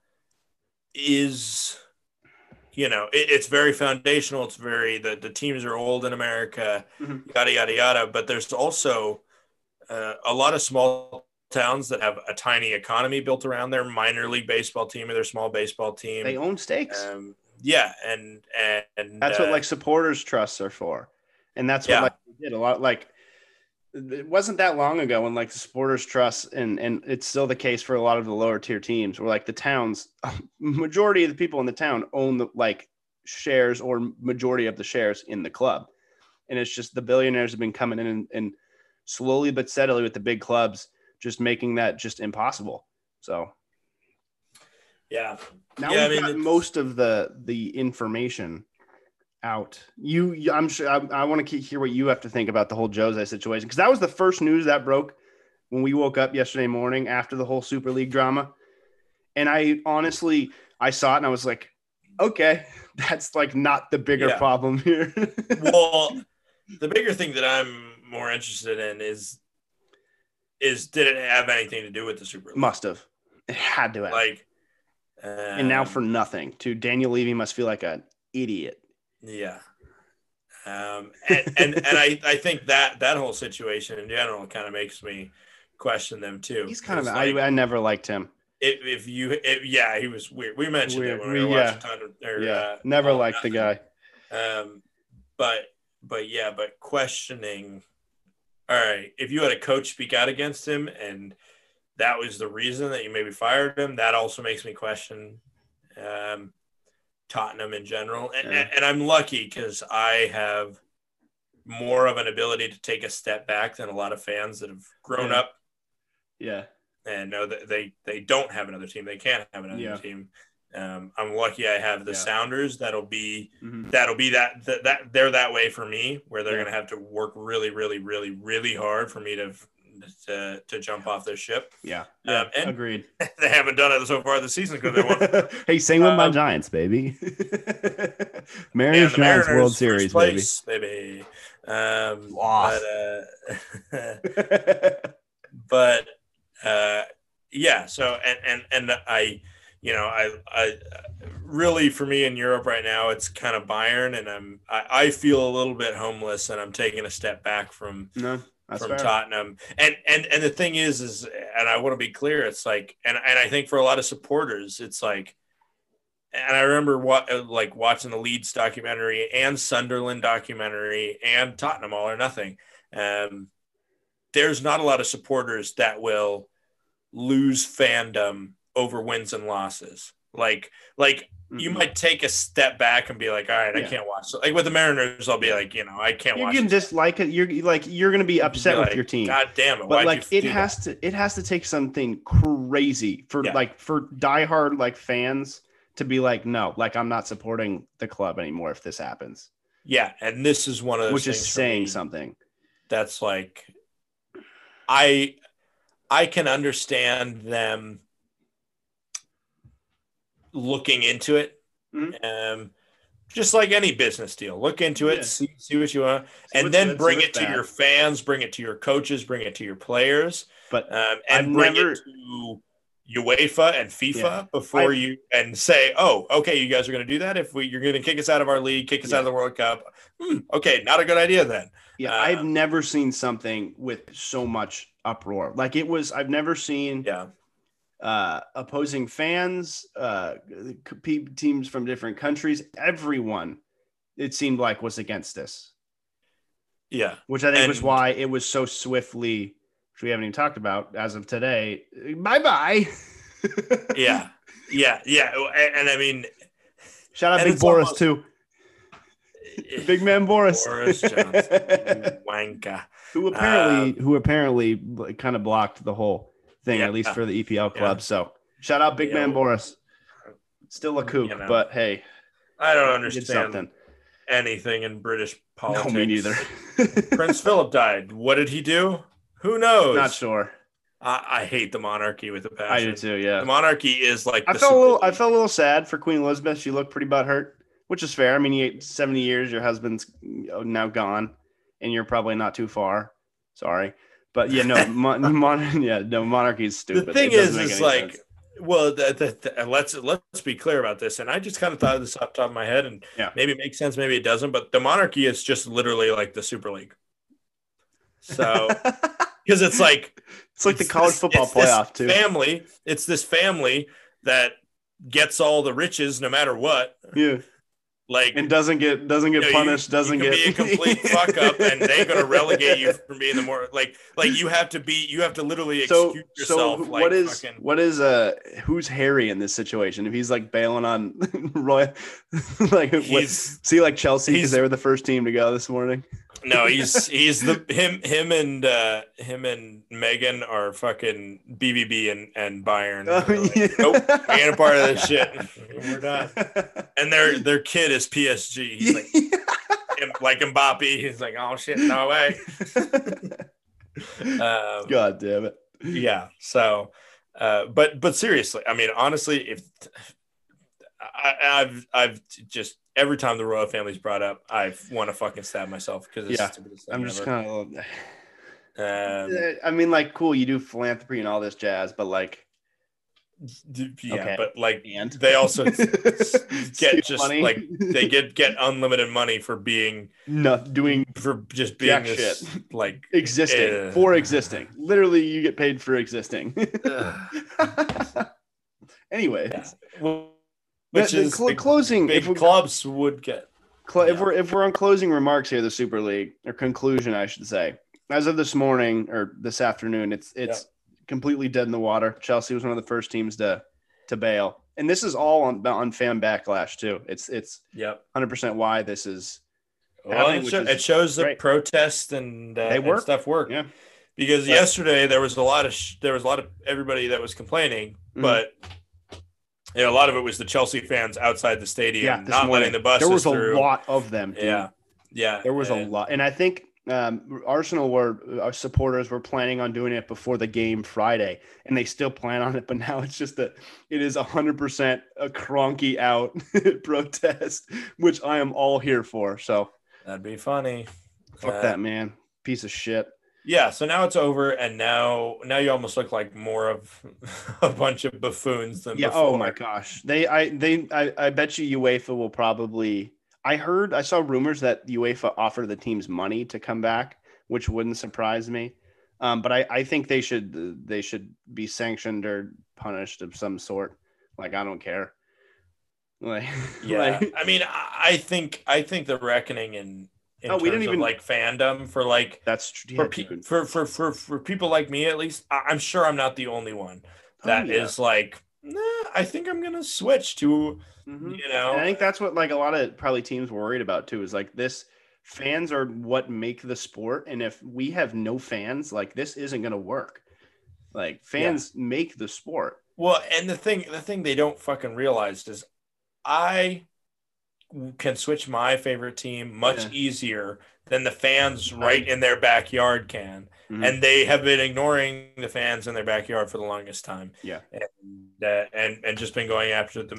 is you know it, it's very foundational. It's very the, the teams are old in america mm-hmm. yada yada yada. But there's also uh, a lot of small towns that have a tiny economy built around their minor league baseball team or their small baseball team. They own stakes. Um, yeah and and that's uh, what like supporters trusts are for. And that's what yeah. like did. A lot like it wasn't that long ago when like the supporters trust and and it's still the case for a lot of the lower tier teams where like the towns [LAUGHS] majority of the people in the town own the like shares or majority of the shares in the club. And it's just the billionaires have been coming in and, and slowly but steadily with the big clubs just making that just impossible. So yeah. now yeah, we've I mean, got most of the the information out. You, I'm sure. I, I want to hear what you have to think about the whole Jose situation because that was the first news that broke when we woke up yesterday morning after the whole Super League drama. And I honestly, I saw it and I was like, okay, [LAUGHS] that's like not the bigger yeah. problem here. [LAUGHS] well, the bigger thing that I'm more interested in is is did it have anything to do with the Super League? Must have. It had to have. Like, um, and now um, for nothing. To Daniel Levy must feel like an idiot. Yeah. Um, and, and, and I, I think that that whole situation in general kind of makes me question them too. He's kind of like, I, I never liked him. If, if you if, yeah he was weird. We mentioned weird. it when we, were yeah. watching. Or, yeah, uh, never liked nothing. the guy. Um, but but yeah, but questioning. All right, if you had a coach speak out against him and that was the reason that you maybe fired him, that also makes me question. Um, Tottenham in general. And, yeah. and I'm lucky because I have more of an ability to take a step back than a lot of fans that have grown yeah. up. Yeah. And know that they, they don't have another team. They can't have another yeah. team. Um, I'm lucky I have the Sounders. That'll be mm-hmm. that'll be that, that that they're that way for me, where they're gonna have to work really, really, really, really hard for me to to, to jump off their ship. Yeah, yeah, um, agreed. [LAUGHS] They haven't done it so far this season because they won. [LAUGHS] hey, same with um, my Giants, baby. [LAUGHS] Mariners Giants World Series, place, baby. baby. Um, but, uh, but uh, yeah. So and and and I, you know, I I really for me in Europe right now, it's kind of Bayern, and I'm I, I feel a little bit homeless, and I'm taking a step back from. No that's from fair. Tottenham. And and and the thing is, is and I want to be clear, it's like, and and I think for a lot of supporters, it's like, and I remember what like watching the Leeds documentary and Sunderland documentary and Tottenham All or Nothing. Um, there's not a lot of supporters that will lose fandom over wins and losses. Like like you Mm-mm. might take a step back and be like, all right, I can't watch. Like with the Mariners, I'll be like, you know, I can't You watch. can this. dislike it. You're like you're gonna be upset be with like, your team. God damn it! but like it do that? has to it has to take something crazy for Yeah. like for diehard like fans to be like no like i'm not supporting the club anymore if this happens Yeah, and this is one of those which is saying something That's like, I, I can understand them looking into it. Mhm. Um, just like any business deal, look into it, Yeah. see, see what you want, See and then good, bring it to bad. your fans, bring it to your coaches, bring it to your players, but um, I've and bring never- it to UEFA and FIFA Yeah. before I've- you and say, "Oh, okay, you guys are going to do that. If we, you're going to kick us out of our league, kick us Yeah. out of the World Cup. Hmm, okay, not a good idea then." yeah uh, i've never seen something with so much uproar like it was i've never seen Yeah, uh opposing fans uh teams from different countries everyone it seemed like was against this yeah. which I think was why it was so swiftly, which we haven't even talked about as of today. Bye bye. [LAUGHS] yeah, yeah, yeah. And, and I mean, Shout out Big Boris almost- too. [LAUGHS] Big man Boris. Boris Johnson, [LAUGHS] who apparently who apparently kind of blocked the whole thing, Yeah. at least for the EPL club. So shout out Big Yeah, man Boris. Still a kook, you know. but hey, I don't understand anything in British politics. No, me neither. [LAUGHS] Prince Philip died. What did he do? Who knows? Not sure. I, I hate the monarchy with a passion. I do too. Yeah. The monarchy is like I felt a little. I felt a little sad for Queen Elizabeth. She looked pretty butthurt, which is fair. I mean, you ate seventy years. Your husband's now gone, and you're probably not too far. Sorry, but yeah, no, [LAUGHS] mon, mon, [LAUGHS] yeah, no, monarchy is stupid. the thing is, is like, sense. well, the, the, the- let's let's be clear about this. And I just kind of thought of this off the top of my head, and Yeah. maybe it makes sense, maybe it doesn't. But the monarchy is just literally like the Super League. So [LAUGHS] because it's like it's like the college this- football playoff too. Family, it's this family that gets all the riches no matter what. yeah, Like and doesn't get doesn't get you know, you- punished. doesn't you get be a complete [LAUGHS] fuck up, and they're going to relegate you from being the more like like you have to be you have to literally So, excuse so yourself. wh- like what is fucking, what is uh who's Harry in this situation? If he's like bailing on [LAUGHS] Roy, [LAUGHS] like what, he's see like Chelsea because they were the first team to go this morning. No he's he's the him him and uh him and Meghan are fucking BBB and and Bayern. Oh, like, yeah. Nope, we ain't a part of this [LAUGHS] shit. We're done. And their their kid is PSG. He's like him- like Mbappe. He's like, oh shit, no way. [LAUGHS] um, God damn it. yeah so uh but but seriously i mean honestly if I, i've i've just every time the royal family's brought up i want to fucking stab myself because it's Yeah, the stupidest thing I'm just kind of. um, I mean, like, cool, you do philanthropy and all this jazz, but like, yeah Okay. but like and they also [LAUGHS] get just money. like they get get unlimited money for being no doing for just being this like existing Uh. for existing. Literally, you get paid for existing. [LAUGHS] anyway, yeah. Well, which the is cl- big, closing. big if we, clubs would get Cl- if we're if we're on closing remarks here, the Super League or conclusion, I should say, as of this morning or this afternoon, it's it's completely dead in the water. Chelsea was one of the first teams to to bail, and this is all on on fan backlash too. It's it's yep 100 percent why this is. Well, it, is it shows great. protest and, uh, They and work. stuff work. Yeah. Because yesterday there was a lot of sh- there was a lot of everybody that was complaining, Mhm. but know, a lot of it was the Chelsea fans outside the stadium Yeah, not morning. letting the buses there was a through. lot of them. dude. Yeah, yeah, There was a lot, and I think um, Arsenal were our supporters were planning on doing it before the game Friday, and they still plan on it. [LAUGHS] But now it's just that it is hundred percent a Kroenke out [LAUGHS] protest, which I am all here for. So That'd be funny. fuck Uh, that man, piece of shit. Yeah, so now it's over, and now now you almost look like more of [LAUGHS] a bunch of buffoons than Yeah. before. Oh my gosh. They. I. They. I. I bet you UEFA will probably. I heard. I saw rumors that UEFA offered the teams money to come back, which wouldn't surprise me. Um, but I. I think they should. They should be sanctioned or punished of some sort. Like I don't care. [LAUGHS] Like. Yeah, like- I mean, I I think I think the reckoning in in Oh, we didn't even- like fandom for like that's tr- for, pe- for for for for people like me at least I- i'm sure i'm not the only one Oh, that is yeah. like Nah, I think I'm gonna switch to Mhm. you know. And I think that's what like a lot of probably teams worried about too. Is like this fans are what make the sport, and if we have no fans, like this isn't to work. Like fans make the sport. Well, and the thing the thing they don't fucking realize is I can switch my favorite team much Yeah. easier than the fans right in their backyard can. Mhm. And they have been ignoring the fans in their backyard for the longest time. Yeah. And uh, and, and just been going after the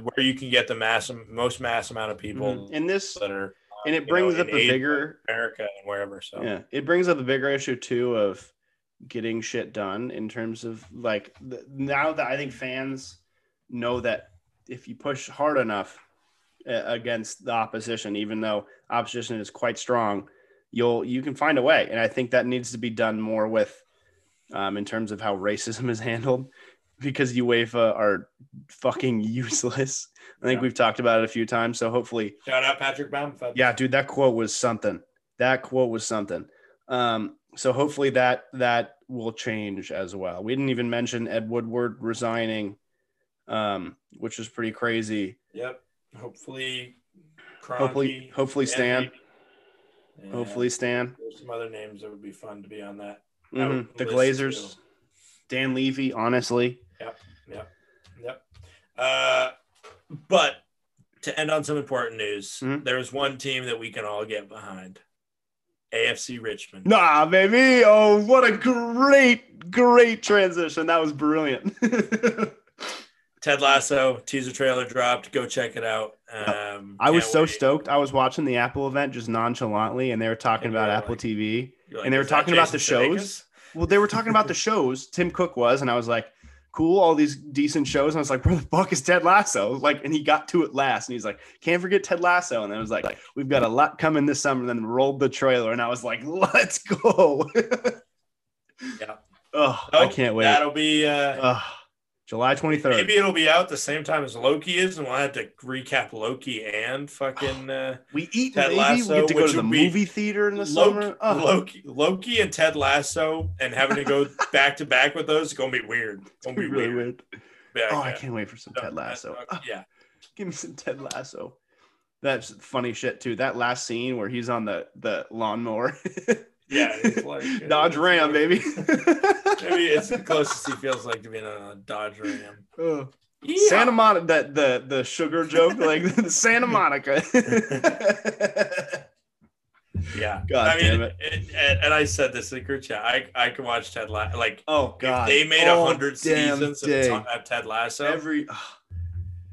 where you can get the mass most mass amount of people Mhm. And this that are and it brings know, up in a bigger America and wherever. So yeah it brings up a bigger issue too of getting shit done in terms of like the, now that i think fans know that if you push hard enough against the opposition even though opposition is quite strong you'll you can find a way and i think that needs to be done more with um, in terms of how racism [LAUGHS] is handled because uefa are fucking useless i think Yeah. we've talked about it a few times so hopefully shout out Patrick Bamford. yeah, dude, that quote was something. That quote was something. Um, so hopefully that that will change as well. We didn't even mention Ed Woodward resigning, um, which is pretty crazy. Yep. Hopefully Hopefully, hopefully Stan. and Hopefully Stan. There's some other names that would be fun to be on that. Mhm. would The Glazers, Dan Levy. Honestly, Yep. Uh, but to end on some important news, Mhm. there's one team that we can all get behind. AFC Richmond. nah, baby. Oh, what a great, great transition. That was brilliant. [LAUGHS] Ted Lasso teaser trailer dropped. Go check it out. Um, I was so wait. stoked. I was watching the Apple event just nonchalantly, and they were talking And about Apple like- TV. Like, and they were talking about the Jason Sudeikis?" shows. Well, they were talking about the [LAUGHS] shows. Tim Cook was, and I was like, "Cool, all these decent shows." And I was like, "Where the fuck is Ted Lasso?" Like, and he got to it last, and he's like, "Can't forget Ted Lasso." And then I was like, "We've got a lot coming this summer." And then rolled the trailer, and I was like, [LAUGHS] "Let's go!" [LAUGHS] Yeah. Oh, I can't wait. That'll be. Uh, Ugh. July twenty third. maybe it'll be out the same time as Loki is, and we'll have to recap Loki and fucking. [SIGHS] Uh, We eat, Ted baby. Lasso, we get to go to the movie theater in the Loki, summer. Ugh. Loki, Loki, and Ted Lasso, and having to go [LAUGHS] back to back with those is gonna be weird. It's gonna be really weird. weird. Yeah, Oh, I can't wait for some No, Ted Lasso. yeah, [LAUGHS] Give me some Ted Lasso. That's funny shit too. That last scene where he's on the the lawnmower. [LAUGHS] yeah. It's Dodge it's Ram, baby. [LAUGHS] Maybe it's the closest he feels like to being on a Dodge Ram. Oh. Yeah. Santa Monica, that the the sugar joke, like [LAUGHS] Santa Monica. [LAUGHS] Yeah. God I mean, damn it. and, and I said this in the group chat. I, I could watch Ted Lasso. Like, oh if God, they made a hundred seasons of, day. Of Ted Lasso. Every ugh,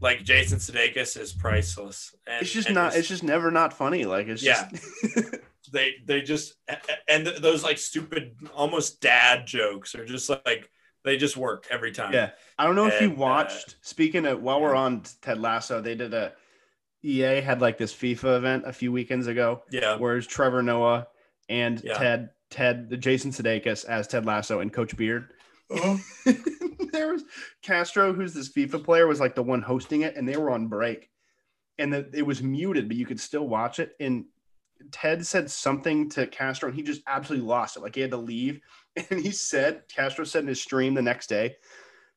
like Jason Sudeikis is priceless. And, it's just not. It's just never not funny. Like it's Yeah. just. They they just and those like stupid almost dad jokes are just like they just work every time. Yeah. I don't know if you And, uh, watched. speaking of, while we're on Ted Lasso, they did a. EA had like this FIFA event a few weekends ago. Yeah. whereas Trevor Noah and Yeah. Ted Ted the Jason Sudeikis as Ted Lasso and Coach Beard. Uh-huh. [LAUGHS] there was Castro, who's this FIFA player, was like the one hosting it, and they were on break, and the, it was muted, but you could still watch it. And Ted said something to Castro, and he just absolutely lost it. Like he had to leave, [LAUGHS] and he said Castro said in his stream the next day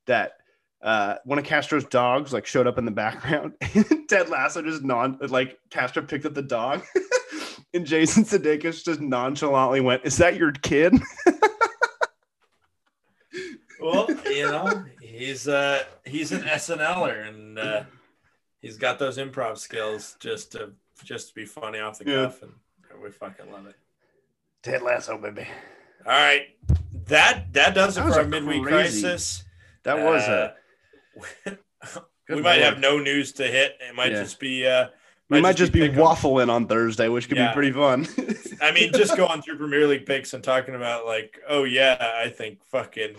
that. Uh, one of Castro's dogs like showed up in the background. [LAUGHS] Ted Lasso just non like Castro picked up the dog, [LAUGHS] and Jason Sudeikis just nonchalantly went, "Is that your kid?" Well, you know, he's uh he's an SNLer and uh he's got those improv skills just to just to be funny off the Yeah. cuff and we fucking love it. Ted Lasso, baby. All right. That that does That it was for our midweek crazy- crisis. That was Uh, a. [LAUGHS] we might lord. have no news to hit. It might Yeah. just be uh We might just be pick 'em. waffling on Thursday, which could Yeah. be pretty fun. I mean, just [LAUGHS] going through Premier League picks and talking about like, oh yeah, I think fucking.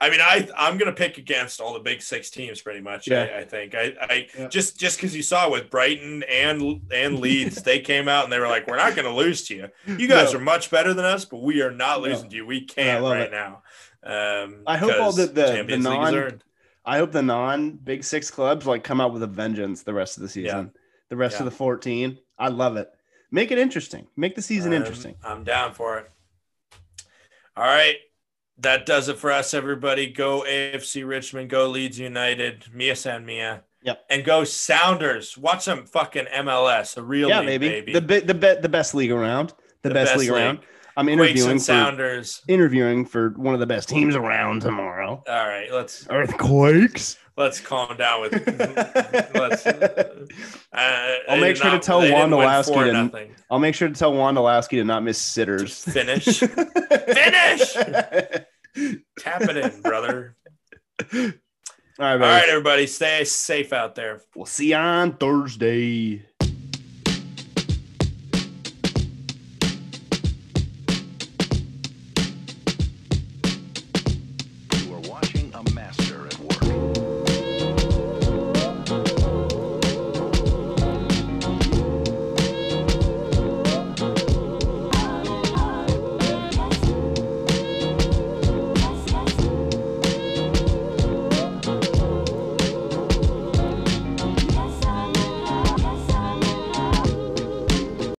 I mean, I I'm gonna pick against all the big six teams pretty much. Yeah. I, I think I, I Yeah. just just because you saw with Brighton and and Leeds, they came out and they were like, we're not gonna lose to you. You [LAUGHS] guys No. are much better than us, but we are not No. losing to you. We can't right it. now. Um, I hope all the- the- the Champions League is non- I hope the non Big Six clubs like come out with a vengeance the rest of the season. The rest Yeah. of the 14. I love it. Make it interesting. Make the season I'm- interesting. I'm down for it. All right. That does it for us, everybody. Go AFC Richmond, go Leeds United, Mia San Mia. Yep. And go Sounders. Watch some fucking MLS, a real yeah, league, baby. baby. The be- the be- the best league around. The, The best, best league around. I'm interviewing for Sounders. interviewing for one of the best teams around tomorrow. All right, let's Earthquakes. Let's calm down with. [LAUGHS] let's. Uh, I'll make sure to tell Wondolowski to- nothing. I'll make sure to tell Wondolowski to not miss sitters. [LAUGHS] Finish. Finish. [LAUGHS] Tap it in, brother. All right, All right, everybody, stay safe out there. We'll see you on Thursday.